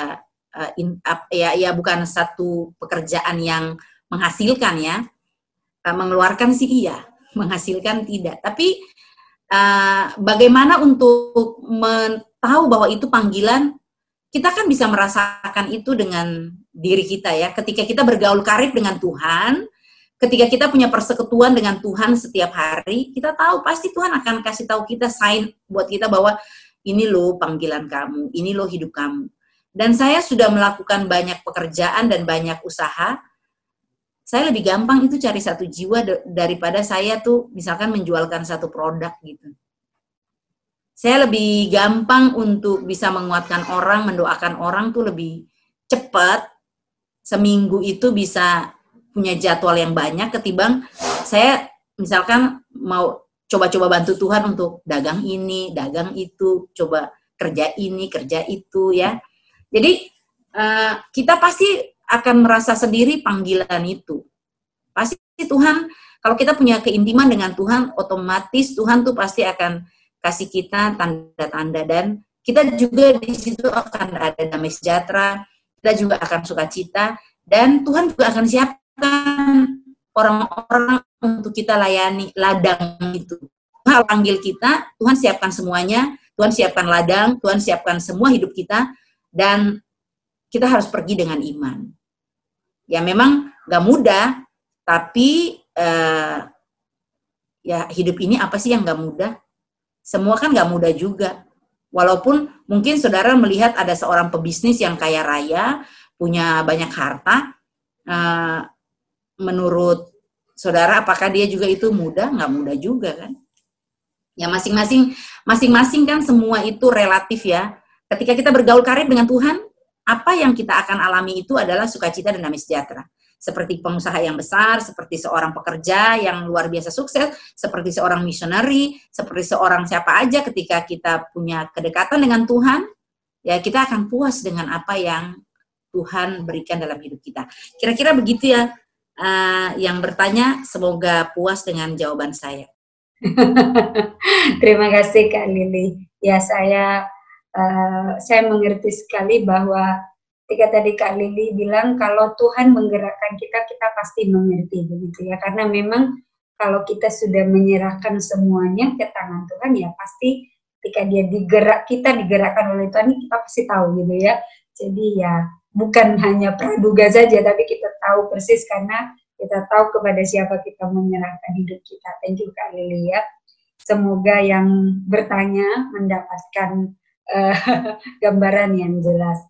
uh, in, uh, ya ya bukan satu pekerjaan yang menghasilkan ya uh, mengeluarkan sih iya menghasilkan tidak tapi uh, bagaimana untuk tahu bahwa itu panggilan kita kan bisa merasakan itu dengan diri kita ya ketika kita bergaul karib dengan Tuhan ketika kita punya persekutuan dengan Tuhan setiap hari, kita tahu pasti Tuhan akan kasih tahu kita sign buat kita bahwa ini loh panggilan kamu, ini loh hidup kamu. Dan saya sudah melakukan banyak pekerjaan dan banyak usaha. Saya lebih gampang itu cari satu jiwa daripada saya tuh misalkan menjualkan satu produk gitu. Saya lebih gampang untuk bisa menguatkan orang, mendoakan orang tuh lebih cepat. Seminggu itu bisa punya jadwal yang banyak ketimbang saya misalkan mau coba-coba bantu Tuhan untuk dagang ini, dagang itu, coba kerja ini, kerja itu ya. Jadi uh, kita pasti akan merasa sendiri panggilan itu. Pasti Tuhan kalau kita punya keintiman dengan Tuhan, otomatis Tuhan tuh pasti akan kasih kita tanda-tanda dan kita juga di situ akan ada damai sejahtera, kita juga akan sukacita dan Tuhan juga akan siap orang-orang untuk kita layani ladang itu. Tuhan panggil kita, Tuhan siapkan semuanya, Tuhan siapkan ladang, Tuhan siapkan semua hidup kita, dan kita harus pergi dengan iman. Ya memang gak mudah, tapi uh, ya hidup ini apa sih yang gak mudah? Semua kan gak mudah juga. Walaupun mungkin saudara melihat ada seorang pebisnis yang kaya raya, punya banyak harta, uh, menurut saudara apakah dia juga itu mudah? Nggak mudah juga kan? Ya masing-masing masing-masing kan semua itu relatif ya. Ketika kita bergaul karib dengan Tuhan, apa yang kita akan alami itu adalah sukacita dan damai sejahtera. Seperti pengusaha yang besar, seperti seorang pekerja yang luar biasa sukses, seperti seorang misioneri, seperti seorang siapa aja ketika kita punya kedekatan dengan Tuhan, ya kita akan puas dengan apa yang Tuhan berikan dalam hidup kita. Kira-kira begitu ya uh, yang bertanya semoga puas dengan jawaban saya. Terima kasih Kak Lili. Ya saya uh, saya mengerti sekali bahwa ketika tadi Kak Lili bilang kalau Tuhan menggerakkan kita kita pasti mengerti begitu ya karena memang kalau kita sudah menyerahkan semuanya ke tangan Tuhan ya pasti ketika dia digerak kita digerakkan oleh Tuhan kita pasti tahu gitu ya. Jadi ya bukan hanya praduga saja, tapi kita tahu persis karena kita tahu kepada siapa kita menyerahkan hidup kita. Thank you Kak Lili ya. Semoga yang bertanya mendapatkan uh, gambaran yang jelas.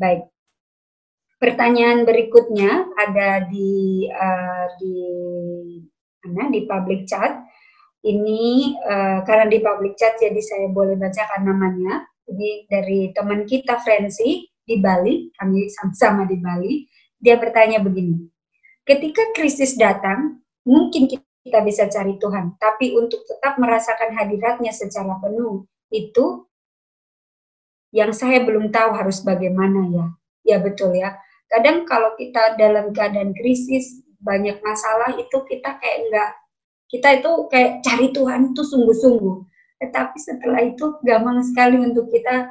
Baik. Pertanyaan berikutnya ada di uh, di mana di public chat. Ini uh, karena di public chat jadi saya boleh bacakan namanya. Jadi dari teman kita Frenzy di Bali, kami sama-sama di Bali, dia bertanya begini, ketika krisis datang, mungkin kita bisa cari Tuhan, tapi untuk tetap merasakan hadiratnya secara penuh, itu yang saya belum tahu harus bagaimana ya. Ya betul ya. Kadang kalau kita dalam keadaan krisis banyak masalah itu kita kayak enggak kita itu kayak cari Tuhan itu sungguh-sungguh. Tetapi setelah itu gampang sekali untuk kita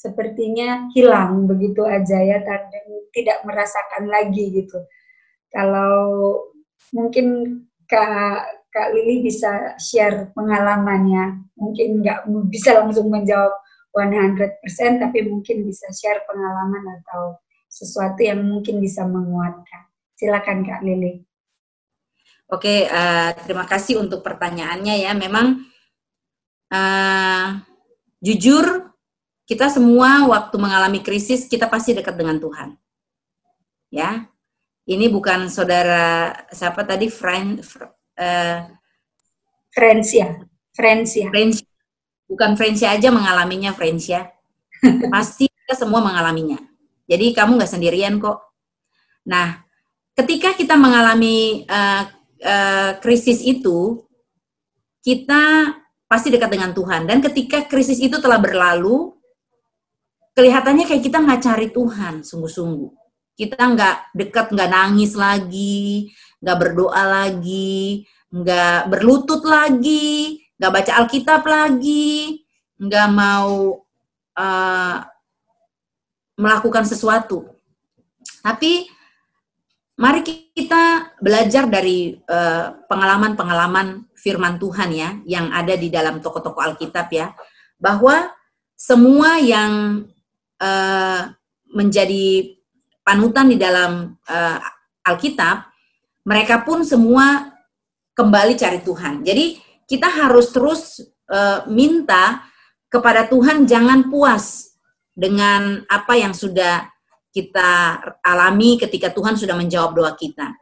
sepertinya hilang begitu aja ya dan tidak merasakan lagi gitu. Kalau mungkin Kak Kak Lili bisa share pengalamannya. Mungkin nggak bisa langsung menjawab 100%, tapi mungkin bisa share pengalaman atau sesuatu yang mungkin bisa menguatkan. Silakan Kak Lili. Oke, uh, terima kasih untuk pertanyaannya ya. Memang uh, jujur kita semua waktu mengalami krisis kita pasti dekat dengan Tuhan. Ya, ini bukan saudara siapa tadi friend uh, friends ya, friends ya. Friends, bukan friends aja mengalaminya ya. pasti kita semua mengalaminya. Jadi kamu nggak sendirian kok. Nah, ketika kita mengalami uh, uh, krisis itu, kita pasti dekat dengan Tuhan. Dan ketika krisis itu telah berlalu, kelihatannya kayak kita nggak cari Tuhan sungguh-sungguh. Kita nggak dekat, nggak nangis lagi, nggak berdoa lagi, nggak berlutut lagi, nggak baca Alkitab lagi, nggak mau uh, melakukan sesuatu. Tapi mari kita belajar dari eh, pengalaman-pengalaman firman Tuhan ya yang ada di dalam toko-toko Alkitab ya bahwa semua yang uh, menjadi panutan di dalam uh, Alkitab, mereka pun semua kembali cari Tuhan. Jadi kita harus terus uh, minta kepada Tuhan jangan puas dengan apa yang sudah kita alami ketika Tuhan sudah menjawab doa kita.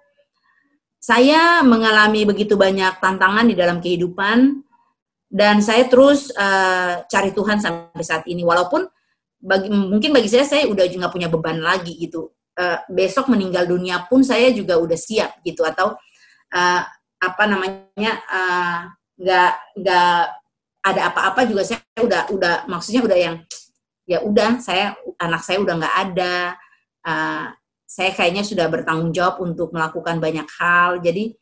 Saya mengalami begitu banyak tantangan di dalam kehidupan dan saya terus uh, cari Tuhan sampai saat ini walaupun bagi mungkin bagi saya saya udah nggak punya beban lagi gitu uh, besok meninggal dunia pun saya juga udah siap gitu atau uh, apa namanya uh, nggak ada apa-apa juga saya udah udah maksudnya udah yang ya udah saya anak saya udah nggak ada. Uh, saya kayaknya sudah bertanggung jawab untuk melakukan banyak hal. Jadi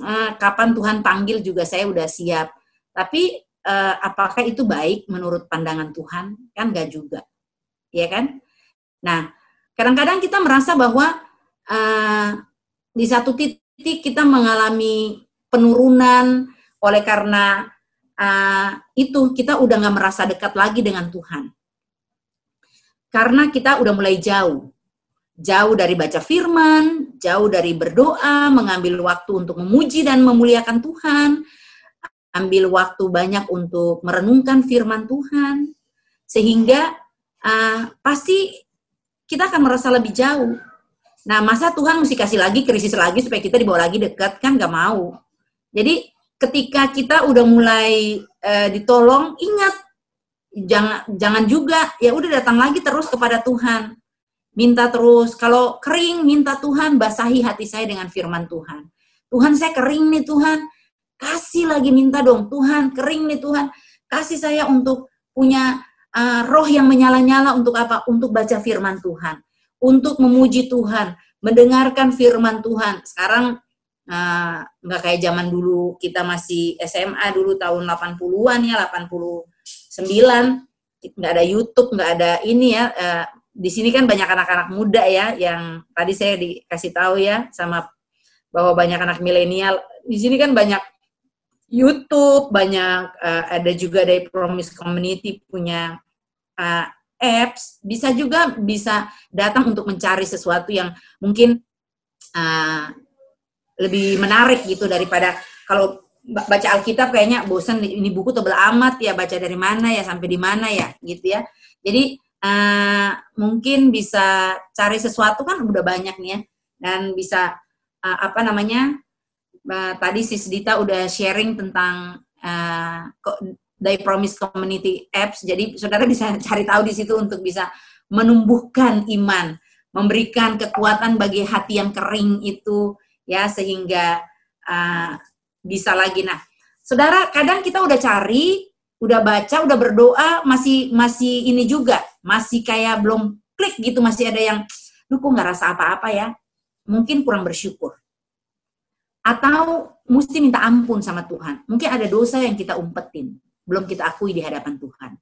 uh, kapan Tuhan panggil juga saya udah siap. Tapi uh, apakah itu baik menurut pandangan Tuhan? Kan nggak juga. Ya kan? Nah, kadang-kadang kita merasa bahwa uh, di satu titik kita mengalami penurunan oleh karena uh, itu kita udah nggak merasa dekat lagi dengan Tuhan. Karena kita udah mulai jauh. Jauh dari baca firman, jauh dari berdoa, mengambil waktu untuk memuji dan memuliakan Tuhan, ambil waktu banyak untuk merenungkan firman Tuhan, sehingga uh, pasti kita akan merasa lebih jauh. Nah, masa Tuhan mesti kasih lagi krisis lagi supaya kita dibawa lagi dekat kan nggak mau. Jadi ketika kita udah mulai uh, ditolong, ingat jangan jangan juga ya udah datang lagi terus kepada Tuhan. Minta terus. Kalau kering minta Tuhan basahi hati saya dengan firman Tuhan. Tuhan saya kering nih Tuhan. Kasih lagi minta dong Tuhan, kering nih Tuhan. Kasih saya untuk punya uh, roh yang menyala-nyala untuk apa? Untuk baca firman Tuhan, untuk memuji Tuhan, mendengarkan firman Tuhan. Sekarang uh, nggak kayak zaman dulu kita masih SMA dulu tahun 80-an ya, 89 nggak ada YouTube, nggak ada ini ya. Uh, di sini kan banyak anak-anak muda ya yang tadi saya dikasih tahu ya sama bahwa banyak anak milenial. Di sini kan banyak YouTube, banyak uh, ada juga dari Promise Community punya uh, apps, bisa juga bisa datang untuk mencari sesuatu yang mungkin uh, lebih menarik gitu daripada kalau baca Alkitab kayaknya bosan ini buku tebel amat ya baca dari mana ya sampai di mana ya gitu ya. Jadi uh, mungkin bisa cari sesuatu kan udah banyak nih ya dan bisa uh, apa namanya uh, tadi Sis Dita udah sharing tentang uh, Day Promise Community Apps. Jadi saudara bisa cari tahu di situ untuk bisa menumbuhkan iman, memberikan kekuatan bagi hati yang kering itu ya sehingga uh, bisa lagi. Nah, saudara kadang kita udah cari udah baca, udah berdoa, masih masih ini juga, masih kayak belum klik gitu, masih ada yang, lu kok nggak rasa apa-apa ya? Mungkin kurang bersyukur. Atau mesti minta ampun sama Tuhan. Mungkin ada dosa yang kita umpetin, belum kita akui di hadapan Tuhan.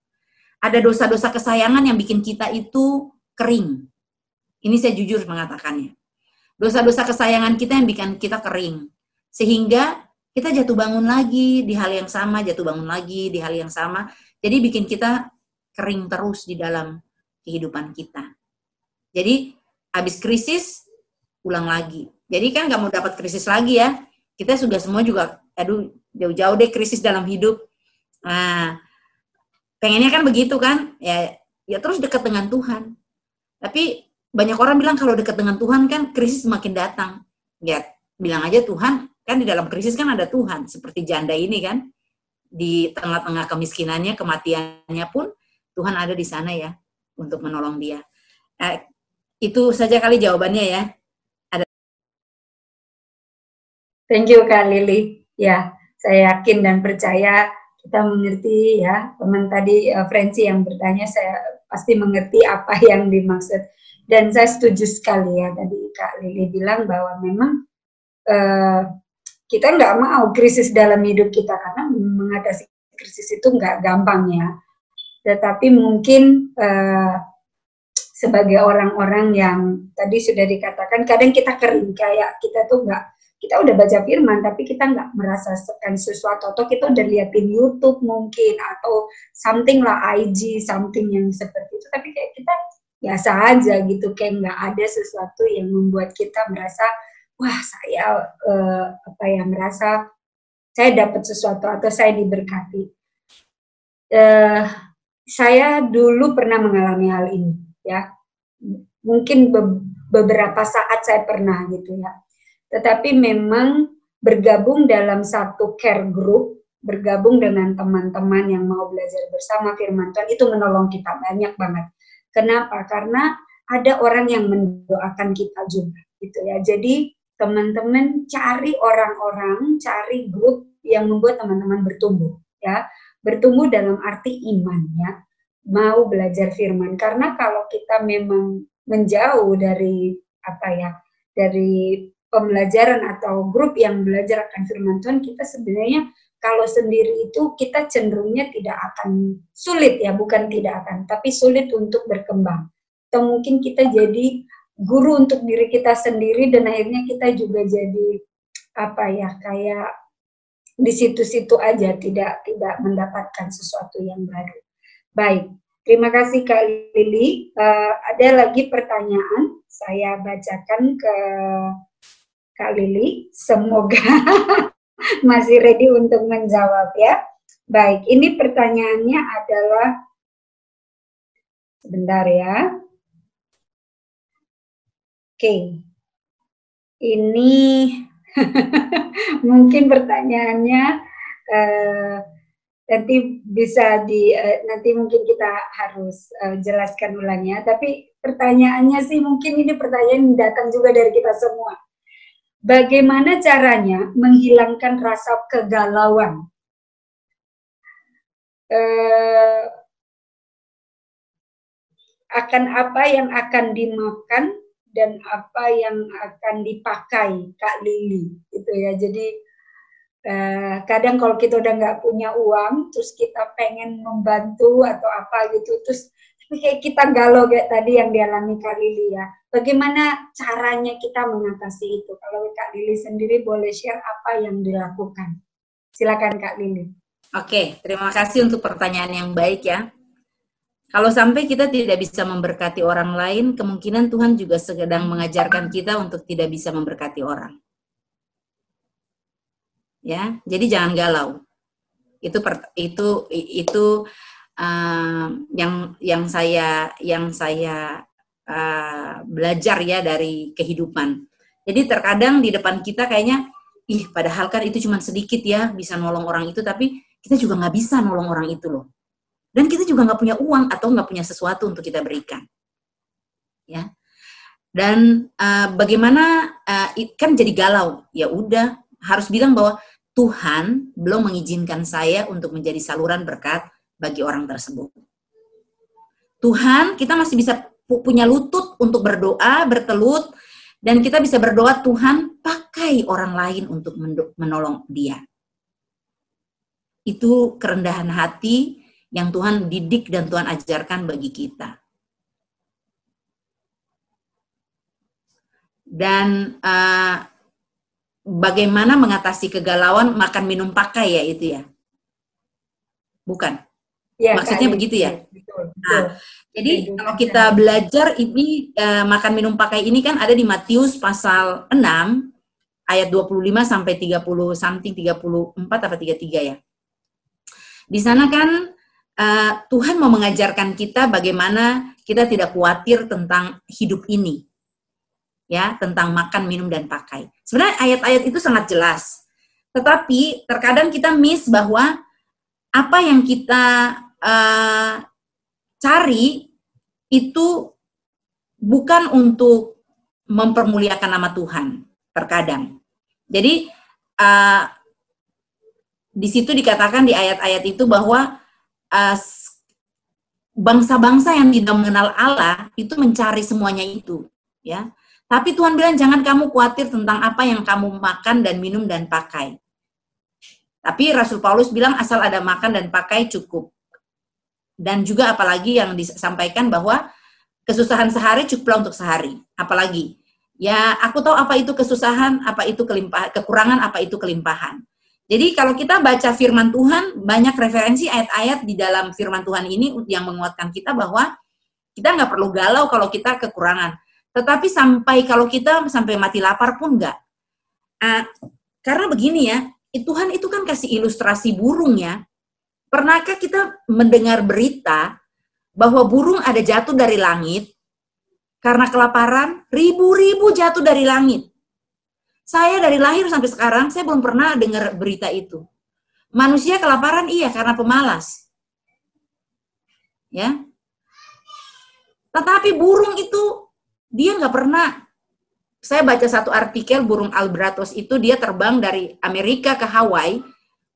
Ada dosa-dosa kesayangan yang bikin kita itu kering. Ini saya jujur mengatakannya. Dosa-dosa kesayangan kita yang bikin kita kering. Sehingga kita jatuh bangun lagi di hal yang sama, jatuh bangun lagi di hal yang sama. Jadi bikin kita kering terus di dalam kehidupan kita. Jadi habis krisis ulang lagi. Jadi kan nggak mau dapat krisis lagi ya. Kita sudah semua juga, aduh jauh-jauh deh krisis dalam hidup. Nah, pengennya kan begitu kan? Ya, ya terus dekat dengan Tuhan. Tapi banyak orang bilang kalau dekat dengan Tuhan kan krisis semakin datang. Ya, bilang aja Tuhan kan di dalam krisis kan ada Tuhan seperti janda ini kan. Di tengah-tengah kemiskinannya kematiannya pun Tuhan ada di sana ya untuk menolong dia. Eh, itu saja kali jawabannya ya. Ada thank you kak Lili. Ya saya yakin dan percaya kita mengerti ya. Teman tadi uh, Frenzy yang bertanya saya pasti mengerti apa yang dimaksud dan saya setuju sekali ya tadi kak Lili bilang bahwa memang uh, kita nggak mau krisis dalam hidup kita karena mengatasi krisis itu nggak gampang ya. Tetapi mungkin uh, sebagai orang-orang yang tadi sudah dikatakan kadang kita kering kayak kita tuh nggak kita udah baca firman tapi kita nggak merasakan sesuatu atau kita udah liatin YouTube mungkin atau something lah IG something yang seperti itu tapi kayak kita biasa aja gitu kayak nggak ada sesuatu yang membuat kita merasa wah saya uh, apa ya merasa saya dapat sesuatu atau saya diberkati. Uh, saya dulu pernah mengalami hal ini, ya. Mungkin be beberapa saat saya pernah gitu ya. Tetapi memang bergabung dalam satu care group, bergabung dengan teman-teman yang mau belajar bersama firman Tuhan itu menolong kita banyak banget. Kenapa? Karena ada orang yang mendoakan kita juga gitu ya. Jadi teman-teman cari orang-orang, cari grup yang membuat teman-teman bertumbuh ya. Bertumbuh dalam arti iman ya. Mau belajar firman karena kalau kita memang menjauh dari apa ya, dari pembelajaran atau grup yang belajar akan firman Tuhan, kita sebenarnya kalau sendiri itu kita cenderungnya tidak akan sulit ya, bukan tidak akan, tapi sulit untuk berkembang. Atau mungkin kita jadi guru untuk diri kita sendiri dan akhirnya kita juga jadi apa ya kayak di situ-situ aja tidak tidak mendapatkan sesuatu yang baru. Baik, terima kasih Kak Lili. Uh, ada lagi pertanyaan saya bacakan ke Kak Lili. Semoga masih ready untuk menjawab ya. Baik, ini pertanyaannya adalah sebentar ya. Oke, ini mungkin pertanyaannya uh, nanti bisa di uh, nanti mungkin kita harus uh, jelaskan ulangnya. Tapi pertanyaannya sih mungkin ini pertanyaan datang juga dari kita semua. Bagaimana caranya menghilangkan rasa kegalauan? Uh, akan apa yang akan dimakan dan apa yang akan dipakai Kak Lili? Gitu ya. Jadi eh, kadang kalau kita udah nggak punya uang terus kita pengen membantu atau apa gitu terus kayak kita galau kayak tadi yang dialami Kak Lili ya bagaimana caranya kita mengatasi itu kalau Kak Lili sendiri boleh share apa yang dilakukan silakan Kak Lili Oke, terima kasih untuk pertanyaan yang baik ya. Kalau sampai kita tidak bisa memberkati orang lain, kemungkinan Tuhan juga sedang mengajarkan kita untuk tidak bisa memberkati orang. Ya, jadi jangan galau. Itu itu itu uh, yang yang saya yang saya uh, belajar ya dari kehidupan. Jadi terkadang di depan kita kayaknya, ih padahal kan itu cuma sedikit ya bisa nolong orang itu, tapi kita juga nggak bisa nolong orang itu loh dan kita juga nggak punya uang atau nggak punya sesuatu untuk kita berikan ya dan uh, bagaimana uh, kan jadi galau ya udah harus bilang bahwa Tuhan belum mengizinkan saya untuk menjadi saluran berkat bagi orang tersebut. Tuhan, kita masih bisa punya lutut untuk berdoa, bertelut, dan kita bisa berdoa, Tuhan, pakai orang lain untuk menolong dia. Itu kerendahan hati yang Tuhan didik dan Tuhan ajarkan bagi kita. Dan uh, bagaimana mengatasi kegalauan makan minum pakai ya itu ya bukan ya, maksudnya kan, begitu ya, betul, betul. nah jadi betul. kalau kita belajar ini uh, makan minum pakai ini kan ada di Matius pasal 6 ayat 25 sampai 30 something 34 atau 33 ya di sana kan uh, Tuhan mau mengajarkan kita bagaimana kita tidak khawatir tentang hidup ini ya tentang makan, minum dan pakai. Sebenarnya ayat-ayat itu sangat jelas. Tetapi terkadang kita miss bahwa apa yang kita uh, cari itu bukan untuk mempermuliakan nama Tuhan terkadang. Jadi uh, di situ dikatakan di ayat-ayat itu bahwa uh, bangsa-bangsa yang tidak mengenal Allah itu mencari semuanya itu, ya. Tapi Tuhan bilang jangan kamu khawatir tentang apa yang kamu makan dan minum dan pakai. Tapi Rasul Paulus bilang asal ada makan dan pakai cukup. Dan juga apalagi yang disampaikan bahwa kesusahan sehari cukuplah untuk sehari. Apalagi ya aku tahu apa itu kesusahan, apa itu kelimpahan, kekurangan, apa itu kelimpahan. Jadi kalau kita baca firman Tuhan, banyak referensi ayat-ayat di dalam firman Tuhan ini yang menguatkan kita bahwa kita nggak perlu galau kalau kita kekurangan tetapi sampai kalau kita sampai mati lapar pun enggak. Uh, karena begini ya, Tuhan itu kan kasih ilustrasi burung ya. Pernahkah kita mendengar berita bahwa burung ada jatuh dari langit karena kelaparan, ribu-ribu jatuh dari langit. Saya dari lahir sampai sekarang saya belum pernah dengar berita itu. Manusia kelaparan iya karena pemalas. Ya. Tetapi burung itu dia nggak pernah saya baca satu artikel burung albatros itu dia terbang dari Amerika ke Hawaii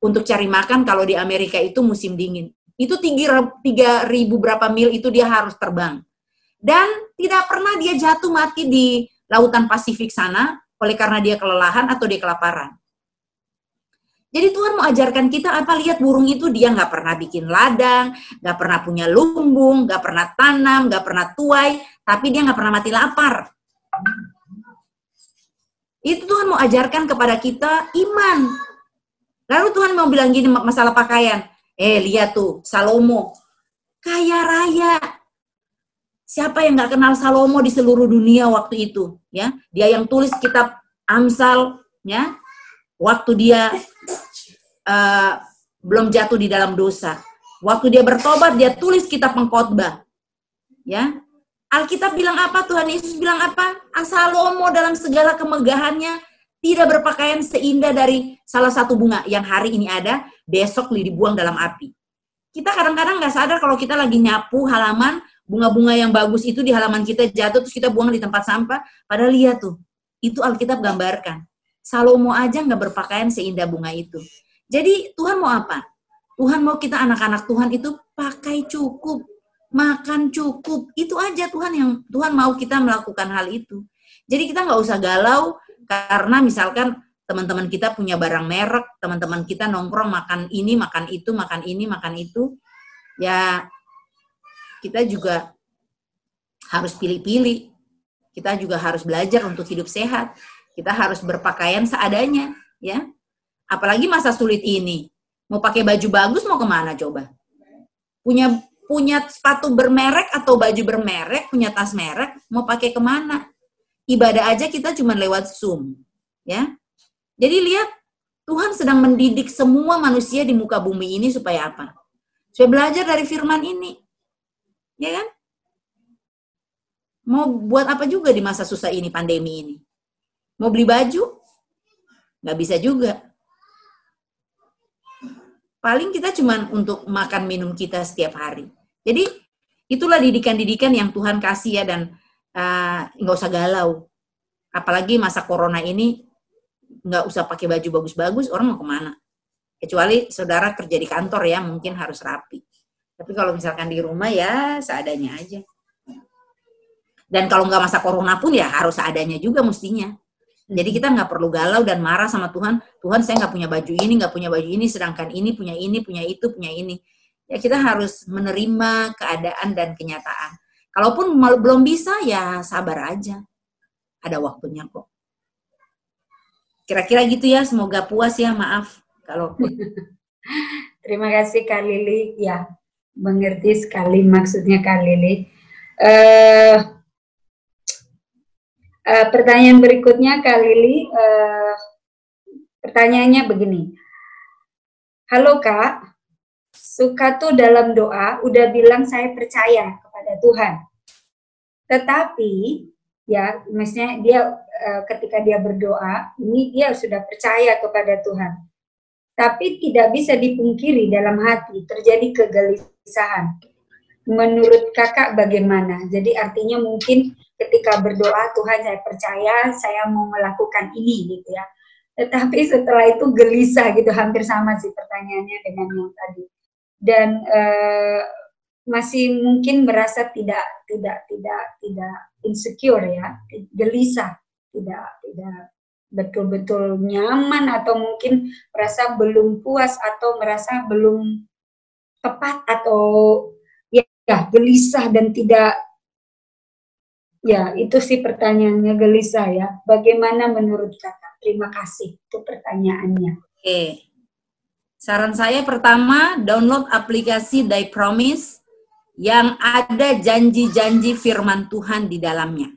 untuk cari makan kalau di Amerika itu musim dingin. Itu tiga ribu berapa mil itu dia harus terbang. Dan tidak pernah dia jatuh mati di lautan Pasifik sana oleh karena dia kelelahan atau dia kelaparan. Jadi Tuhan mau ajarkan kita apa lihat burung itu dia nggak pernah bikin ladang, nggak pernah punya lumbung, nggak pernah tanam, nggak pernah tuai, tapi dia nggak pernah mati lapar. Itu Tuhan mau ajarkan kepada kita iman. Lalu Tuhan mau bilang gini masalah pakaian. Eh lihat tuh Salomo kaya raya. Siapa yang nggak kenal Salomo di seluruh dunia waktu itu? Ya, dia yang tulis kitab Amsal, ya, waktu dia uh, belum jatuh di dalam dosa. Waktu dia bertobat, dia tulis kitab pengkhotbah. Ya. Alkitab bilang apa? Tuhan Yesus bilang apa? Asalomo dalam segala kemegahannya tidak berpakaian seindah dari salah satu bunga yang hari ini ada, besok dibuang dalam api. Kita kadang-kadang nggak sadar kalau kita lagi nyapu halaman, bunga-bunga yang bagus itu di halaman kita jatuh, terus kita buang di tempat sampah. Padahal lihat tuh, itu Alkitab gambarkan. Salomo aja nggak berpakaian seindah bunga itu. Jadi Tuhan mau apa? Tuhan mau kita anak-anak Tuhan itu pakai cukup, makan cukup. Itu aja Tuhan yang Tuhan mau kita melakukan hal itu. Jadi kita nggak usah galau karena misalkan teman-teman kita punya barang merek, teman-teman kita nongkrong makan ini, makan itu, makan ini, makan itu. Ya kita juga harus pilih-pilih. Kita juga harus belajar untuk hidup sehat. Kita harus berpakaian seadanya, ya. Apalagi masa sulit ini. Mau pakai baju bagus mau ke mana coba? Punya punya sepatu bermerek atau baju bermerek, punya tas merek, mau pakai ke mana? Ibadah aja kita cuma lewat Zoom. ya. Jadi lihat, Tuhan sedang mendidik semua manusia di muka bumi ini supaya apa? Supaya belajar dari firman ini. Ya kan? Mau buat apa juga di masa susah ini, pandemi ini? Mau beli baju? Nggak bisa juga paling kita cuma untuk makan minum kita setiap hari. Jadi itulah didikan-didikan yang Tuhan kasih ya dan uh, nggak usah galau. Apalagi masa corona ini nggak usah pakai baju bagus-bagus, orang mau ke mana? Kecuali saudara kerja di kantor ya, mungkin harus rapi. Tapi kalau misalkan di rumah ya seadanya aja. Dan kalau nggak masa corona pun ya harus seadanya juga mestinya. Jadi kita nggak perlu galau dan marah sama Tuhan. Tuhan saya nggak punya baju ini, nggak punya baju ini, sedangkan ini punya ini, punya itu, punya ini. Ya kita harus menerima keadaan dan kenyataan. Kalaupun belum bisa ya sabar aja. Ada waktunya kok. Kira-kira gitu ya, semoga puas ya, maaf kalau Terima kasih Kak Lili. Ya, mengerti sekali maksudnya Kak Lili. Uh, Uh, pertanyaan berikutnya Kak Lili, uh, pertanyaannya begini. Halo Kak, suka tuh dalam doa udah bilang saya percaya kepada Tuhan. Tetapi ya, maksudnya dia uh, ketika dia berdoa, ini dia sudah percaya kepada Tuhan. Tapi tidak bisa dipungkiri dalam hati terjadi kegelisahan. Menurut kakak bagaimana? Jadi artinya mungkin ketika berdoa Tuhan saya percaya saya mau melakukan ini gitu ya. Tetapi setelah itu gelisah gitu hampir sama sih pertanyaannya dengan yang tadi. Dan uh, masih mungkin merasa tidak tidak tidak tidak insecure ya, gelisah, tidak tidak betul-betul nyaman atau mungkin merasa belum puas atau merasa belum tepat atau ya, ya gelisah dan tidak Ya, itu sih pertanyaannya gelisah ya. Bagaimana menurut kakak? Terima kasih. Itu pertanyaannya. Oke. Saran saya pertama, download aplikasi Die Promise yang ada janji-janji firman Tuhan di dalamnya.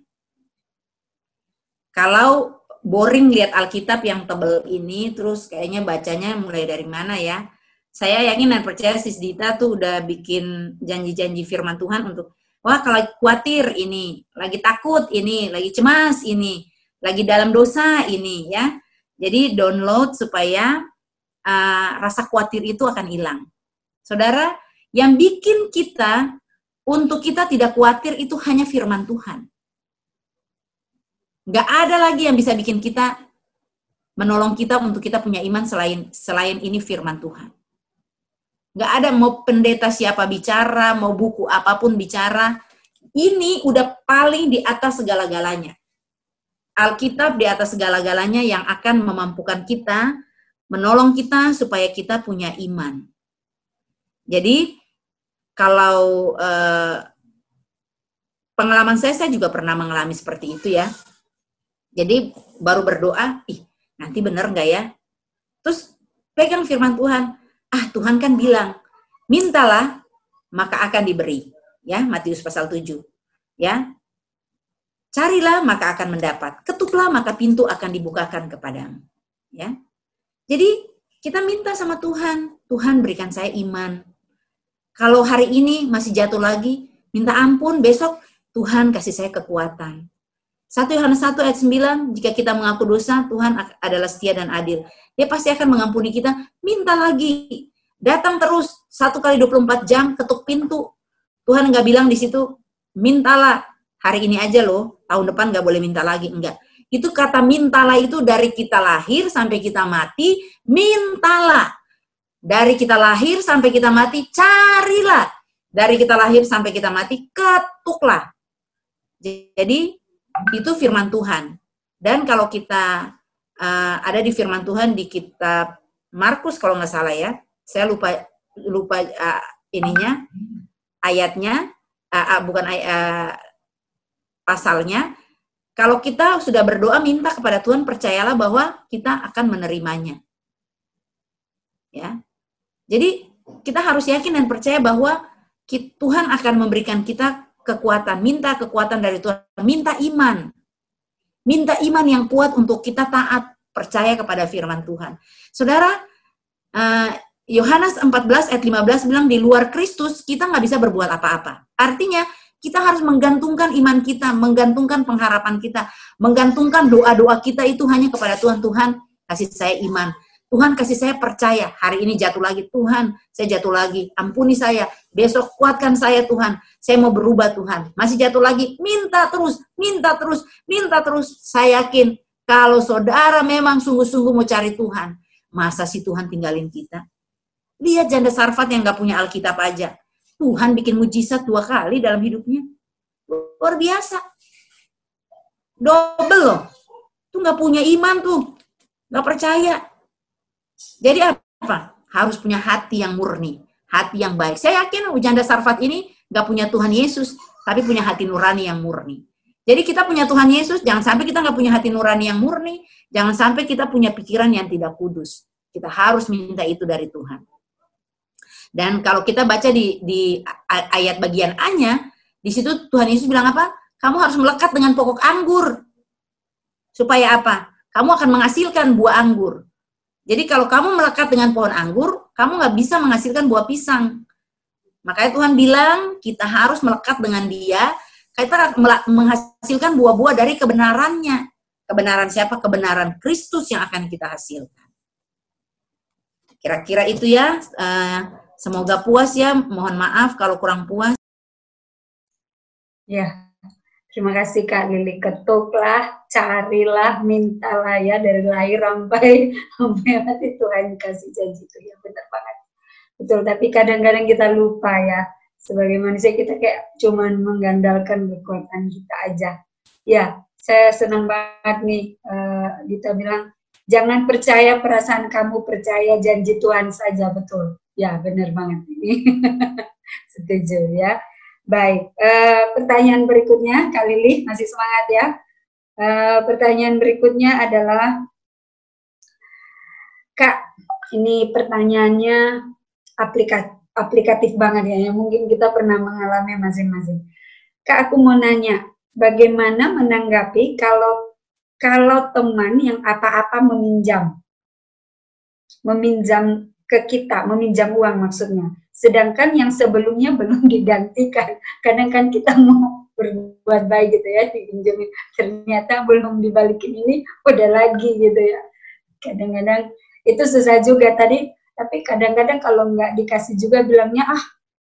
Kalau boring lihat Alkitab yang tebel ini, terus kayaknya bacanya mulai dari mana ya? Saya yakin dan percaya Sis Dita tuh udah bikin janji-janji firman Tuhan untuk Wah, kalau khawatir ini, lagi takut ini, lagi cemas ini, lagi dalam dosa ini ya. Jadi download supaya uh, rasa khawatir itu akan hilang. Saudara, yang bikin kita untuk kita tidak khawatir itu hanya firman Tuhan. Gak ada lagi yang bisa bikin kita menolong kita untuk kita punya iman selain selain ini firman Tuhan. Nggak ada mau pendeta siapa bicara, mau buku apa pun bicara. Ini udah paling di atas segala-galanya. Alkitab di atas segala-galanya yang akan memampukan kita, menolong kita supaya kita punya iman. Jadi kalau eh, pengalaman saya, saya juga pernah mengalami seperti itu ya. Jadi baru berdoa, ih nanti bener nggak ya? Terus pegang firman Tuhan, Ah, Tuhan kan bilang, mintalah maka akan diberi. Ya, Matius pasal 7. Ya. Carilah maka akan mendapat. Ketuklah maka pintu akan dibukakan kepadamu. Ya. Jadi kita minta sama Tuhan, Tuhan berikan saya iman. Kalau hari ini masih jatuh lagi, minta ampun, besok Tuhan kasih saya kekuatan. 1 Yohanes 1 ayat 9, jika kita mengaku dosa, Tuhan adalah setia dan adil. Dia pasti akan mengampuni kita. Minta lagi. Datang terus, satu kali 24 jam, ketuk pintu. Tuhan nggak bilang di situ, mintalah. Hari ini aja loh, tahun depan nggak boleh minta lagi. Enggak. Itu kata mintalah itu dari kita lahir sampai kita mati, mintalah. Dari kita lahir sampai kita mati, carilah. Dari kita lahir sampai kita mati, ketuklah. Jadi itu firman Tuhan. Dan kalau kita uh, ada di firman Tuhan di kitab Markus kalau nggak salah ya, saya lupa lupa uh, ininya ayatnya uh, uh, bukan uh, pasalnya. Kalau kita sudah berdoa minta kepada Tuhan, percayalah bahwa kita akan menerimanya. Ya. Jadi kita harus yakin dan percaya bahwa Tuhan akan memberikan kita kekuatan, minta kekuatan dari Tuhan, minta iman. Minta iman yang kuat untuk kita taat, percaya kepada firman Tuhan. Saudara, eh, Yohanes 14 ayat 15 bilang di luar Kristus kita nggak bisa berbuat apa-apa. Artinya kita harus menggantungkan iman kita, menggantungkan pengharapan kita, menggantungkan doa-doa kita itu hanya kepada Tuhan. Tuhan kasih saya iman, Tuhan kasih saya percaya, hari ini jatuh lagi, Tuhan saya jatuh lagi, ampuni saya, besok kuatkan saya Tuhan, saya mau berubah Tuhan, masih jatuh lagi, minta terus, minta terus, minta terus, saya yakin Kalau saudara memang sungguh-sungguh mau cari Tuhan, masa si Tuhan tinggalin kita? Lihat janda Sarfat yang gak punya Alkitab aja. Tuhan bikin mujizat dua kali dalam hidupnya. Luar biasa. Double loh. Tuh gak punya iman tuh. Gak percaya. Jadi apa? Harus punya hati yang murni. Hati yang baik. Saya yakin janda Sarfat ini gak punya Tuhan Yesus. Tapi punya hati nurani yang murni. Jadi kita punya Tuhan Yesus, jangan sampai kita nggak punya hati nurani yang murni, jangan sampai kita punya pikiran yang tidak kudus. Kita harus minta itu dari Tuhan. Dan kalau kita baca di, di ayat bagian A-nya, di situ Tuhan Yesus bilang apa? Kamu harus melekat dengan pokok anggur. Supaya apa? Kamu akan menghasilkan buah anggur. Jadi kalau kamu melekat dengan pohon anggur, kamu nggak bisa menghasilkan buah pisang. Makanya Tuhan bilang kita harus melekat dengan dia, kita menghasilkan buah-buah dari kebenarannya. Kebenaran siapa? Kebenaran Kristus yang akan kita hasilkan. Kira-kira itu ya. Uh, Semoga puas ya. Mohon maaf kalau kurang puas. Ya, terima kasih Kak Lili. Ketuklah, carilah, mintalah ya dari lahir sampai sampai mati Tuhan kasih janji itu ya benar banget. Betul, tapi kadang-kadang kita lupa ya. Sebagai manusia kita kayak cuman mengandalkan kekuatan kita aja. Ya, saya senang banget nih uh, bilang jangan percaya perasaan kamu, percaya janji Tuhan saja betul. Ya, benar banget ini. Setuju ya. Baik, uh, pertanyaan berikutnya, Kak Lili, masih semangat ya. Uh, pertanyaan berikutnya adalah, Kak, ini pertanyaannya aplikatif, aplikatif banget ya, yang mungkin kita pernah mengalami masing-masing. Kak, aku mau nanya, bagaimana menanggapi kalau kalau teman yang apa-apa meminjam, meminjam ke kita, meminjam uang maksudnya. Sedangkan yang sebelumnya belum digantikan. Kadang kan kita mau berbuat baik gitu ya, dipinjemin. Ternyata belum dibalikin ini, udah lagi gitu ya. Kadang-kadang itu susah juga tadi, tapi kadang-kadang kalau nggak dikasih juga bilangnya, ah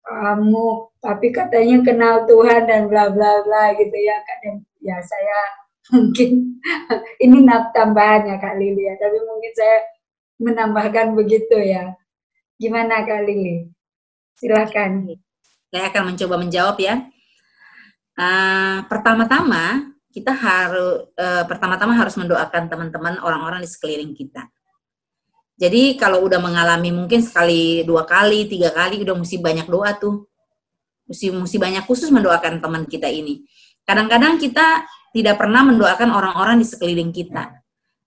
kamu, tapi katanya kenal Tuhan dan bla bla bla gitu ya. Kadang ya saya mungkin ini tambahannya Kak Lili ya, tapi mungkin saya menambahkan begitu ya. Gimana Kak Lili? Silakan. Saya akan mencoba menjawab ya. Uh, pertama-tama kita harus uh, pertama-tama harus mendoakan teman-teman orang-orang di sekeliling kita. Jadi kalau udah mengalami mungkin sekali, dua kali, tiga kali, udah mesti banyak doa tuh. Mesti, mesti banyak khusus mendoakan teman kita ini. Kadang-kadang kita tidak pernah mendoakan orang-orang di sekeliling kita.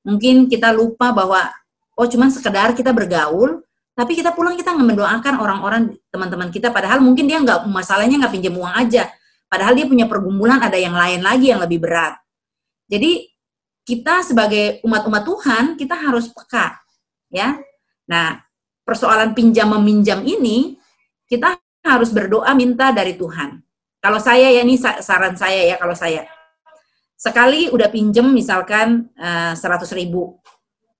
Mungkin kita lupa bahwa oh cuman sekedar kita bergaul, tapi kita pulang kita nggak mendoakan orang-orang teman-teman kita, padahal mungkin dia nggak masalahnya nggak pinjam uang aja, padahal dia punya pergumulan ada yang lain lagi yang lebih berat. Jadi kita sebagai umat-umat Tuhan kita harus peka, ya. Nah persoalan pinjam meminjam ini kita harus berdoa minta dari Tuhan. Kalau saya ya ini saran saya ya kalau saya sekali udah pinjem misalkan uh, ribu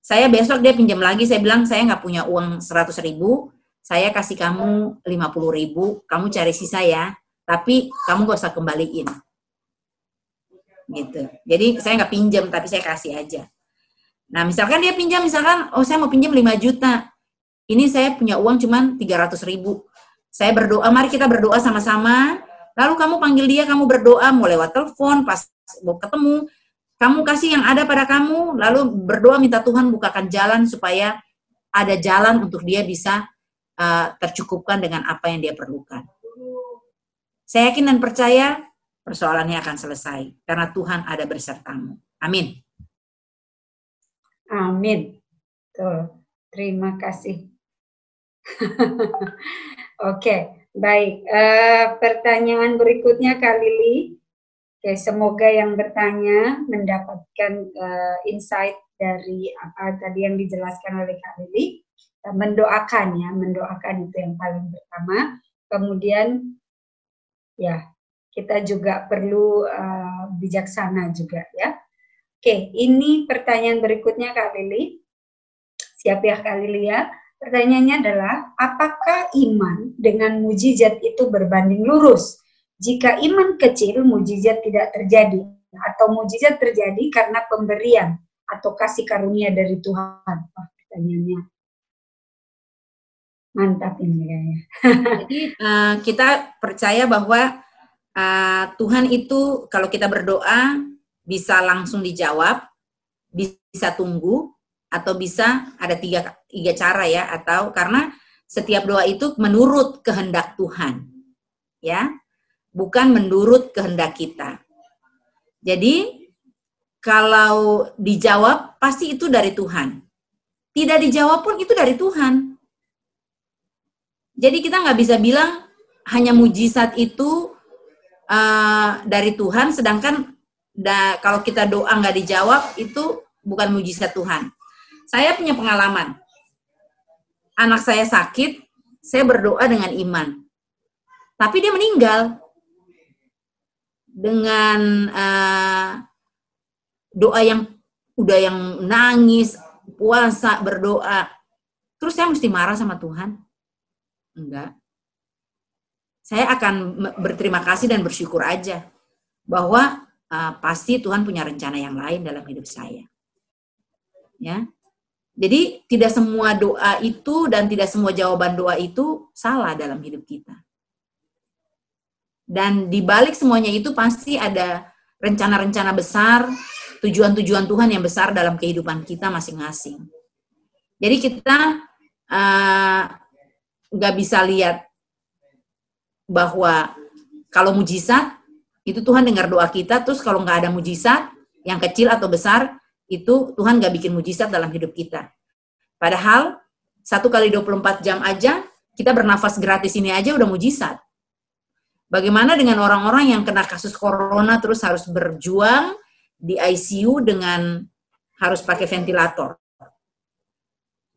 saya besok dia pinjam lagi, saya bilang saya nggak punya uang 100 ribu, saya kasih kamu 50 ribu, kamu cari sisa ya, tapi kamu gak usah kembaliin. Gitu. Jadi saya nggak pinjam, tapi saya kasih aja. Nah, misalkan dia pinjam, misalkan, oh saya mau pinjam 5 juta, ini saya punya uang cuma 300 ribu. Saya berdoa, mari kita berdoa sama-sama, lalu kamu panggil dia, kamu berdoa, mau lewat telepon, pas mau ketemu, kamu kasih yang ada pada kamu, lalu berdoa minta Tuhan bukakan jalan supaya ada jalan untuk dia bisa uh, tercukupkan dengan apa yang dia perlukan. Saya yakin dan percaya persoalannya akan selesai karena Tuhan ada bersertamu. Amin. Amin. Tuh, terima kasih. Oke, baik. Uh, pertanyaan berikutnya Kak Lili. Oke, semoga yang bertanya mendapatkan uh, insight dari apa tadi yang dijelaskan oleh Kak Lili. Uh, mendoakan ya, mendoakan itu yang paling pertama. Kemudian ya, kita juga perlu uh, bijaksana juga ya. Oke, ini pertanyaan berikutnya Kak Lili. Siap ya Kak Lili ya? Pertanyaannya adalah, apakah iman dengan mujizat itu berbanding lurus? Jika iman kecil, mujizat tidak terjadi, atau mujizat terjadi karena pemberian, atau kasih karunia dari Tuhan? Wah, mantap ini kayaknya. Jadi uh, kita percaya bahwa uh, Tuhan itu kalau kita berdoa bisa langsung dijawab, bisa tunggu, atau bisa ada tiga tiga cara ya, atau karena setiap doa itu menurut kehendak Tuhan, ya, bukan menurut kehendak kita. Jadi kalau dijawab pasti itu dari Tuhan. Tidak dijawab pun itu dari Tuhan. Jadi kita nggak bisa bilang hanya mujizat itu uh, dari Tuhan, sedangkan da, kalau kita doa nggak dijawab itu bukan mujizat Tuhan. Saya punya pengalaman. Anak saya sakit, saya berdoa dengan iman. Tapi dia meninggal dengan uh, doa yang udah yang nangis, puasa, berdoa. Terus saya mesti marah sama Tuhan? Enggak. Saya akan berterima kasih dan bersyukur aja bahwa uh, pasti Tuhan punya rencana yang lain dalam hidup saya. Ya. Jadi tidak semua doa itu dan tidak semua jawaban doa itu salah dalam hidup kita. Dan di balik semuanya itu pasti ada rencana-rencana besar, tujuan-tujuan Tuhan yang besar dalam kehidupan kita masing-masing. Jadi kita uh, nggak bisa lihat bahwa kalau mujizat itu Tuhan dengar doa kita, terus kalau nggak ada mujizat yang kecil atau besar itu Tuhan nggak bikin mujizat dalam hidup kita. Padahal satu kali 24 jam aja kita bernafas gratis ini aja udah mujizat. Bagaimana dengan orang-orang yang kena kasus corona terus harus berjuang di ICU dengan harus pakai ventilator?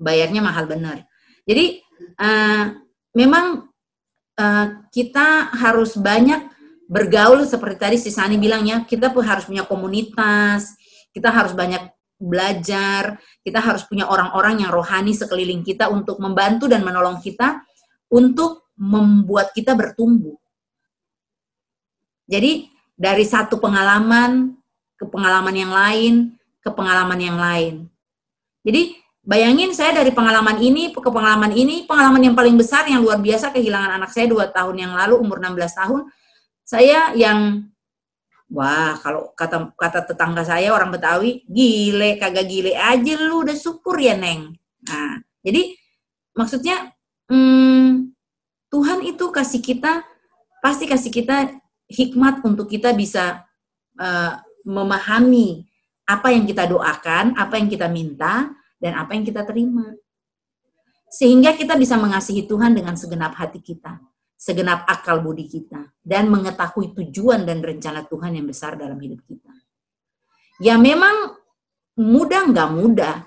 Bayarnya mahal benar. Jadi uh, memang uh, kita harus banyak bergaul seperti tadi si Sani bilangnya kita pun harus punya komunitas kita harus banyak belajar kita harus punya orang-orang yang rohani sekeliling kita untuk membantu dan menolong kita untuk membuat kita bertumbuh jadi dari satu pengalaman ke pengalaman yang lain ke pengalaman yang lain jadi Bayangin saya dari pengalaman ini ke pengalaman ini, pengalaman yang paling besar yang luar biasa kehilangan anak saya dua tahun yang lalu umur 16 tahun. Saya yang wah kalau kata kata tetangga saya orang Betawi, gile kagak gile aja lu udah syukur ya Neng. Nah, jadi maksudnya hmm, Tuhan itu kasih kita pasti kasih kita hikmat untuk kita bisa uh, memahami apa yang kita doakan, apa yang kita minta, dan apa yang kita terima. Sehingga kita bisa mengasihi Tuhan dengan segenap hati kita, segenap akal budi kita, dan mengetahui tujuan dan rencana Tuhan yang besar dalam hidup kita. Ya memang mudah nggak mudah.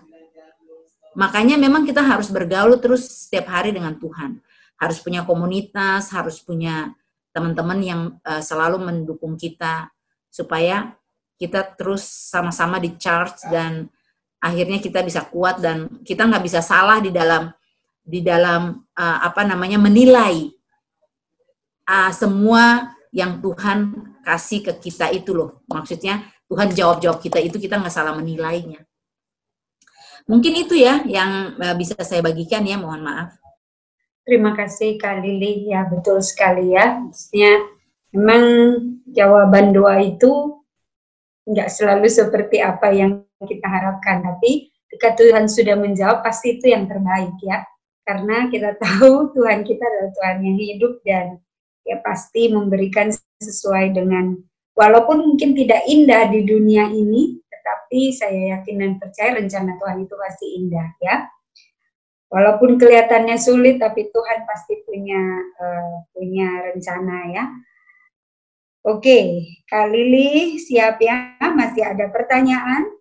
Makanya memang kita harus bergaul terus setiap hari dengan Tuhan. Harus punya komunitas, harus punya teman-teman yang uh, selalu mendukung kita supaya kita terus sama-sama di charge dan akhirnya kita bisa kuat dan kita nggak bisa salah di dalam di dalam uh, apa namanya menilai uh, semua yang Tuhan kasih ke kita itu loh. Maksudnya Tuhan jawab jawab kita itu kita nggak salah menilainya. Mungkin itu ya yang uh, bisa saya bagikan ya mohon maaf terima kasih Kak Lili ya betul sekali ya maksudnya memang jawaban doa itu nggak selalu seperti apa yang kita harapkan. Tapi ketika Tuhan sudah menjawab, pasti itu yang terbaik ya. Karena kita tahu Tuhan kita adalah Tuhan yang hidup dan ya pasti memberikan sesuai dengan walaupun mungkin tidak indah di dunia ini, tetapi saya yakin dan percaya rencana Tuhan itu pasti indah ya. Walaupun kelihatannya sulit, tapi Tuhan pasti punya uh, punya rencana ya. Oke, Kak Lili siap ya? Masih ada pertanyaan?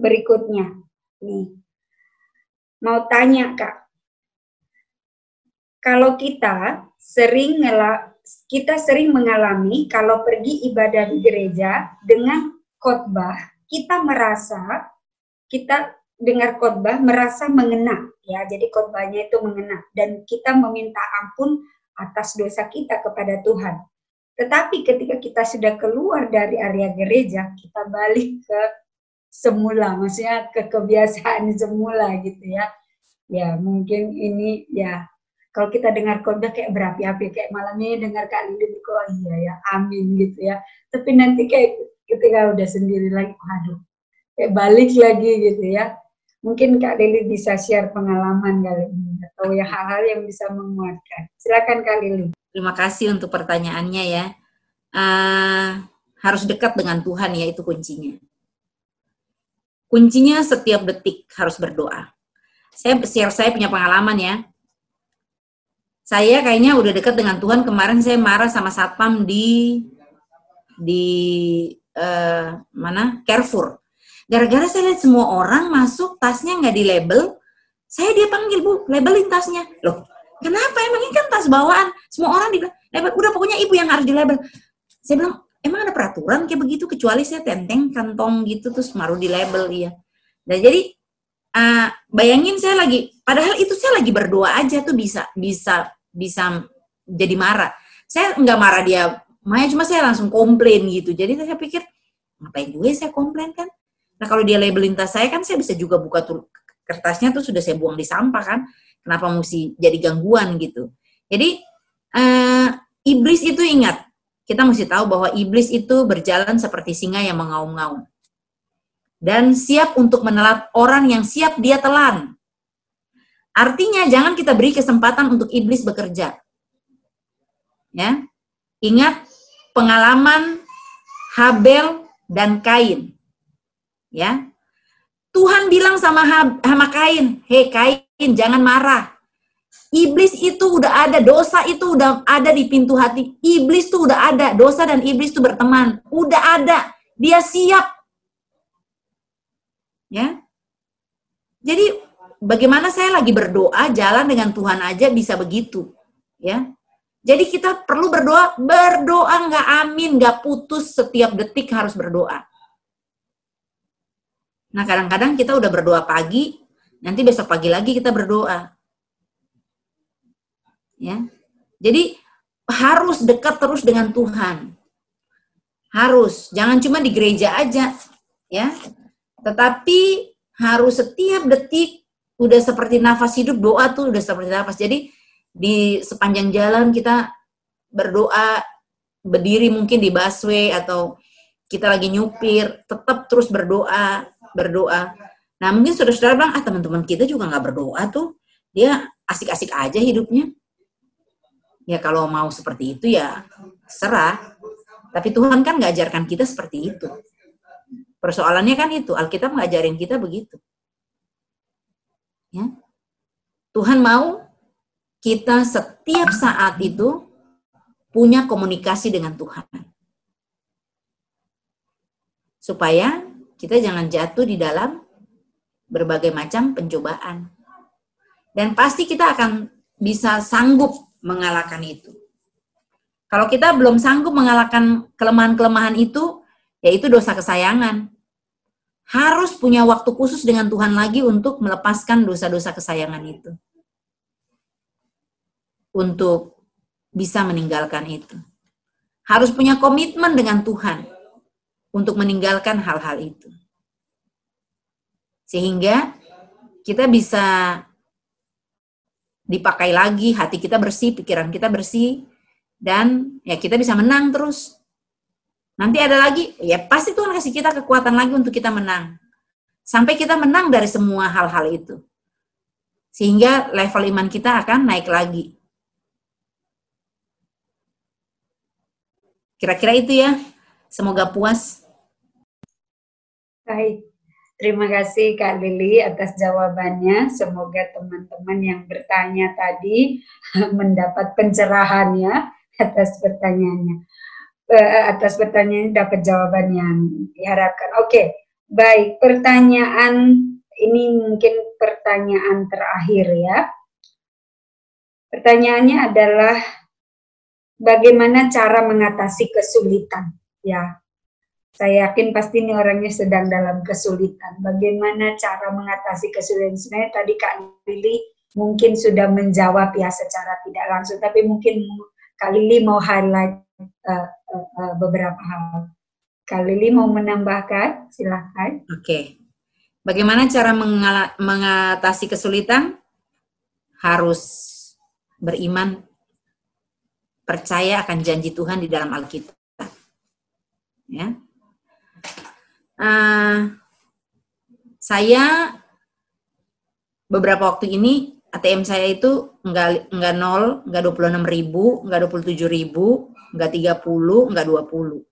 berikutnya. Nih. Mau tanya, Kak. Kalau kita sering kita sering mengalami kalau pergi ibadah di gereja dengan khotbah, kita merasa kita dengar khotbah merasa mengena ya. Jadi khotbahnya itu mengena dan kita meminta ampun atas dosa kita kepada Tuhan. Tetapi ketika kita sudah keluar dari area gereja, kita balik ke semula, maksudnya ke kebiasaan semula gitu ya. Ya mungkin ini ya kalau kita dengar khotbah kayak berapi-api kayak malam ini dengar Kak Lili oh iya ya amin gitu ya. Tapi nanti kayak ketika udah sendiri lagi, aduh kayak balik lagi gitu ya. Mungkin Kak Lili bisa share pengalaman kali ini atau ya hal-hal yang bisa menguatkan. Silakan Kak Lili. Terima kasih untuk pertanyaannya ya. Uh, harus dekat dengan Tuhan ya itu kuncinya. Kuncinya setiap detik harus berdoa. Saya share saya punya pengalaman ya. Saya kayaknya udah dekat dengan Tuhan. Kemarin saya marah sama satpam di di uh, mana Carrefour. Gara-gara saya lihat semua orang masuk tasnya nggak di label, saya dia panggil bu, labelin tasnya. Loh, kenapa? Emang ini kan tas bawaan. Semua orang di label. Udah pokoknya ibu yang harus di label. Saya bilang, emang ada peraturan kayak begitu kecuali saya tenteng kantong gitu terus maru di label iya nah jadi uh, bayangin saya lagi padahal itu saya lagi berdoa aja tuh bisa bisa bisa jadi marah saya nggak marah dia Maya cuma saya langsung komplain gitu jadi saya pikir ngapain juga saya komplain kan nah kalau dia labelin tas saya kan saya bisa juga buka kertasnya tuh sudah saya buang di sampah kan kenapa mesti jadi gangguan gitu jadi uh, iblis itu ingat kita mesti tahu bahwa iblis itu berjalan seperti singa yang mengaum-ngaum. Dan siap untuk menelat orang yang siap dia telan. Artinya jangan kita beri kesempatan untuk iblis bekerja. Ya. Ingat pengalaman Habel dan Kain. Ya. Tuhan bilang sama sama Kain, "Hei Kain, jangan marah. Iblis itu udah ada, dosa itu udah ada di pintu hati. Iblis tuh udah ada, dosa dan iblis tuh berteman. Udah ada, dia siap. Ya. Jadi bagaimana saya lagi berdoa, jalan dengan Tuhan aja bisa begitu. Ya. Jadi kita perlu berdoa, berdoa nggak amin, nggak putus setiap detik harus berdoa. Nah kadang-kadang kita udah berdoa pagi, nanti besok pagi lagi kita berdoa ya. Jadi harus dekat terus dengan Tuhan. Harus, jangan cuma di gereja aja, ya. Tetapi harus setiap detik udah seperti nafas hidup doa tuh udah seperti nafas. Jadi di sepanjang jalan kita berdoa berdiri mungkin di busway atau kita lagi nyupir, tetap terus berdoa, berdoa. Nah mungkin saudara-saudara bilang, ah teman-teman kita juga nggak berdoa tuh, dia asik-asik aja hidupnya ya kalau mau seperti itu ya serah. Tapi Tuhan kan nggak ajarkan kita seperti itu. Persoalannya kan itu, Alkitab ngajarin kita begitu. Ya. Tuhan mau kita setiap saat itu punya komunikasi dengan Tuhan. Supaya kita jangan jatuh di dalam berbagai macam pencobaan. Dan pasti kita akan bisa sanggup mengalahkan itu. Kalau kita belum sanggup mengalahkan kelemahan-kelemahan itu, yaitu dosa kesayangan. Harus punya waktu khusus dengan Tuhan lagi untuk melepaskan dosa-dosa kesayangan itu. Untuk bisa meninggalkan itu. Harus punya komitmen dengan Tuhan untuk meninggalkan hal-hal itu. Sehingga kita bisa dipakai lagi, hati kita bersih, pikiran kita bersih, dan ya kita bisa menang terus. Nanti ada lagi, ya pasti Tuhan kasih kita kekuatan lagi untuk kita menang. Sampai kita menang dari semua hal-hal itu. Sehingga level iman kita akan naik lagi. Kira-kira itu ya. Semoga puas. Baik. Terima kasih Kak Lili atas jawabannya. Semoga teman-teman yang bertanya tadi mendapat pencerahan ya atas pertanyaannya. Uh, atas pertanyaan dapat jawaban yang diharapkan. Oke, baik. Pertanyaan ini mungkin pertanyaan terakhir ya. Pertanyaannya adalah bagaimana cara mengatasi kesulitan? Ya, saya yakin pasti ini orangnya sedang dalam kesulitan. Bagaimana cara mengatasi kesulitan? Sebenarnya tadi Kak Lili mungkin sudah menjawab ya secara tidak langsung, tapi mungkin Kak Lili mau highlight uh, uh, uh, beberapa hal. Kak Lili mau menambahkan, silahkan. Oke. Okay. Bagaimana cara mengatasi kesulitan? Harus beriman, percaya akan janji Tuhan di dalam Alkitab. Ya. Uh, saya beberapa waktu ini ATM saya itu enggak enggak nol, enggak 26 ribu, enggak 27 ribu, enggak 30, enggak 20.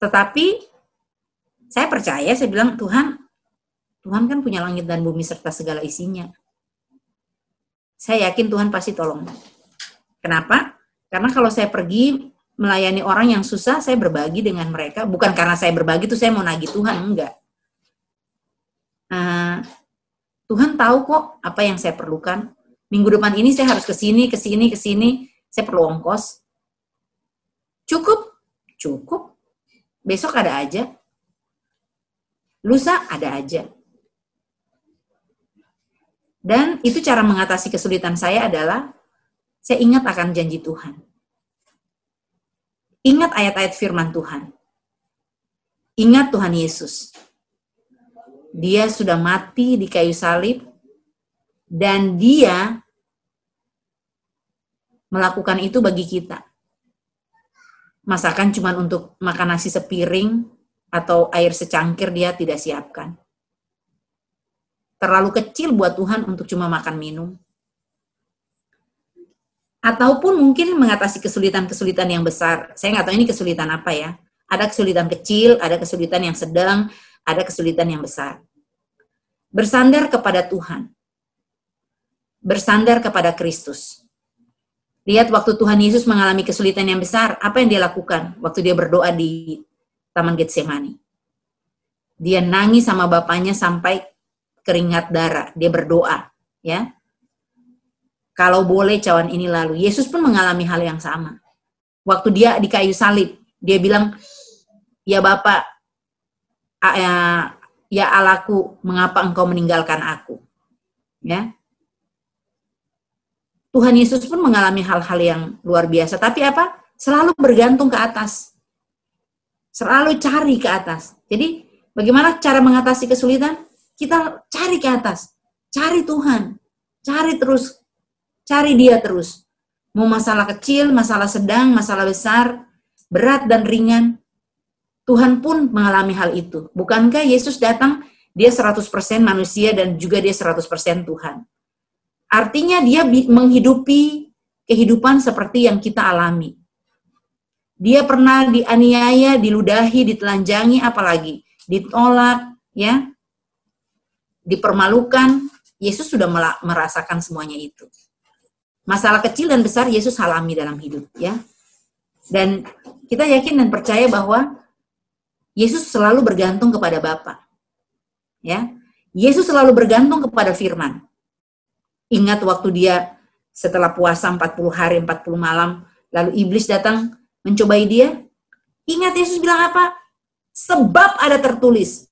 Tetapi saya percaya, saya bilang Tuhan, Tuhan kan punya langit dan bumi serta segala isinya. Saya yakin Tuhan pasti tolong. Kenapa? Karena kalau saya pergi melayani orang yang susah, saya berbagi dengan mereka. Bukan karena saya berbagi itu saya mau nagih Tuhan, enggak. Uh, Tuhan tahu kok apa yang saya perlukan. Minggu depan ini saya harus ke sini, ke sini, ke sini. Saya perlu ongkos. Cukup? Cukup. Besok ada aja. Lusa ada aja. Dan itu cara mengatasi kesulitan saya adalah saya ingat akan janji Tuhan. Ingat ayat-ayat firman Tuhan. Ingat Tuhan Yesus. Dia sudah mati di kayu salib dan dia melakukan itu bagi kita masakan cuma untuk makan nasi sepiring atau air secangkir dia tidak siapkan. Terlalu kecil buat Tuhan untuk cuma makan minum. Ataupun mungkin mengatasi kesulitan-kesulitan yang besar. Saya nggak tahu ini kesulitan apa ya. Ada kesulitan kecil, ada kesulitan yang sedang, ada kesulitan yang besar. Bersandar kepada Tuhan. Bersandar kepada Kristus Lihat waktu Tuhan Yesus mengalami kesulitan yang besar, apa yang dia lakukan waktu dia berdoa di Taman Getsemani? Dia nangis sama bapaknya sampai keringat darah. Dia berdoa, ya. Kalau boleh cawan ini lalu. Yesus pun mengalami hal yang sama. Waktu dia di kayu salib, dia bilang, "Ya Bapak, ya, ya Allahku, mengapa engkau meninggalkan aku?" Ya. Tuhan Yesus pun mengalami hal-hal yang luar biasa. Tapi apa? Selalu bergantung ke atas. Selalu cari ke atas. Jadi bagaimana cara mengatasi kesulitan? Kita cari ke atas. Cari Tuhan. Cari terus. Cari dia terus. Mau masalah kecil, masalah sedang, masalah besar, berat dan ringan. Tuhan pun mengalami hal itu. Bukankah Yesus datang, dia 100% manusia dan juga dia 100% Tuhan. Artinya dia menghidupi kehidupan seperti yang kita alami. Dia pernah dianiaya, diludahi, ditelanjangi, apalagi ditolak, ya, dipermalukan. Yesus sudah merasakan semuanya itu. Masalah kecil dan besar Yesus alami dalam hidup, ya. Dan kita yakin dan percaya bahwa Yesus selalu bergantung kepada Bapa. Ya. Yesus selalu bergantung kepada firman. Ingat waktu dia setelah puasa 40 hari 40 malam, lalu iblis datang mencobai dia. Ingat Yesus bilang apa? Sebab ada tertulis.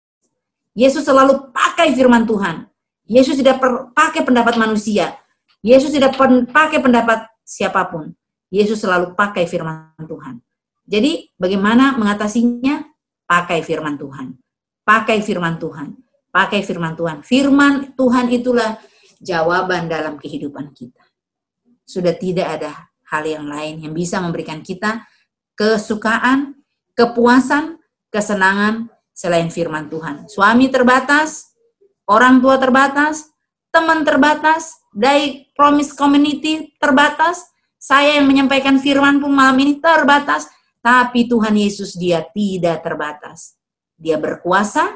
Yesus selalu pakai firman Tuhan. Yesus tidak pakai pendapat manusia. Yesus tidak pakai pendapat siapa pun. Yesus selalu pakai firman Tuhan. Jadi bagaimana mengatasinya? Pakai firman Tuhan. Pakai firman Tuhan. Pakai firman Tuhan. Firman Tuhan itulah jawaban dalam kehidupan kita. Sudah tidak ada hal yang lain yang bisa memberikan kita kesukaan, kepuasan, kesenangan selain firman Tuhan. Suami terbatas, orang tua terbatas, teman terbatas, dari promise community terbatas, saya yang menyampaikan firman pun malam ini terbatas, tapi Tuhan Yesus dia tidak terbatas. Dia berkuasa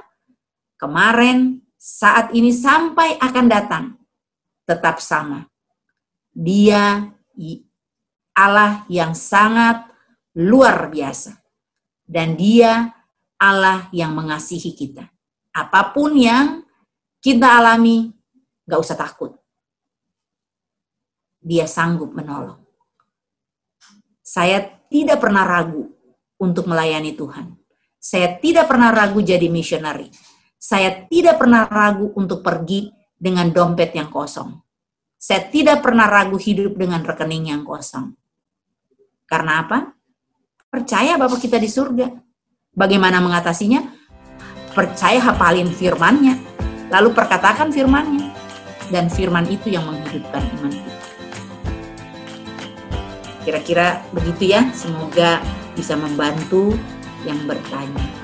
kemarin, saat ini sampai akan datang tetap sama. Dia Allah yang sangat luar biasa. Dan dia Allah yang mengasihi kita. Apa pun yang kita alami, gak usah takut. Dia sanggup menolong. Saya tidak pernah ragu untuk melayani Tuhan. Saya tidak pernah ragu jadi misionari. Saya tidak pernah ragu untuk pergi dengan dompet yang kosong. Saya tidak pernah ragu hidup dengan rekening yang kosong. Karena apa? Percaya Bapak kita di surga. Bagaimana mengatasinya? Percaya hafalin firmannya, lalu perkatakan firmannya. Dan firman itu yang menghidupkan iman kita. Kira-kira begitu ya, semoga bisa membantu yang bertanya.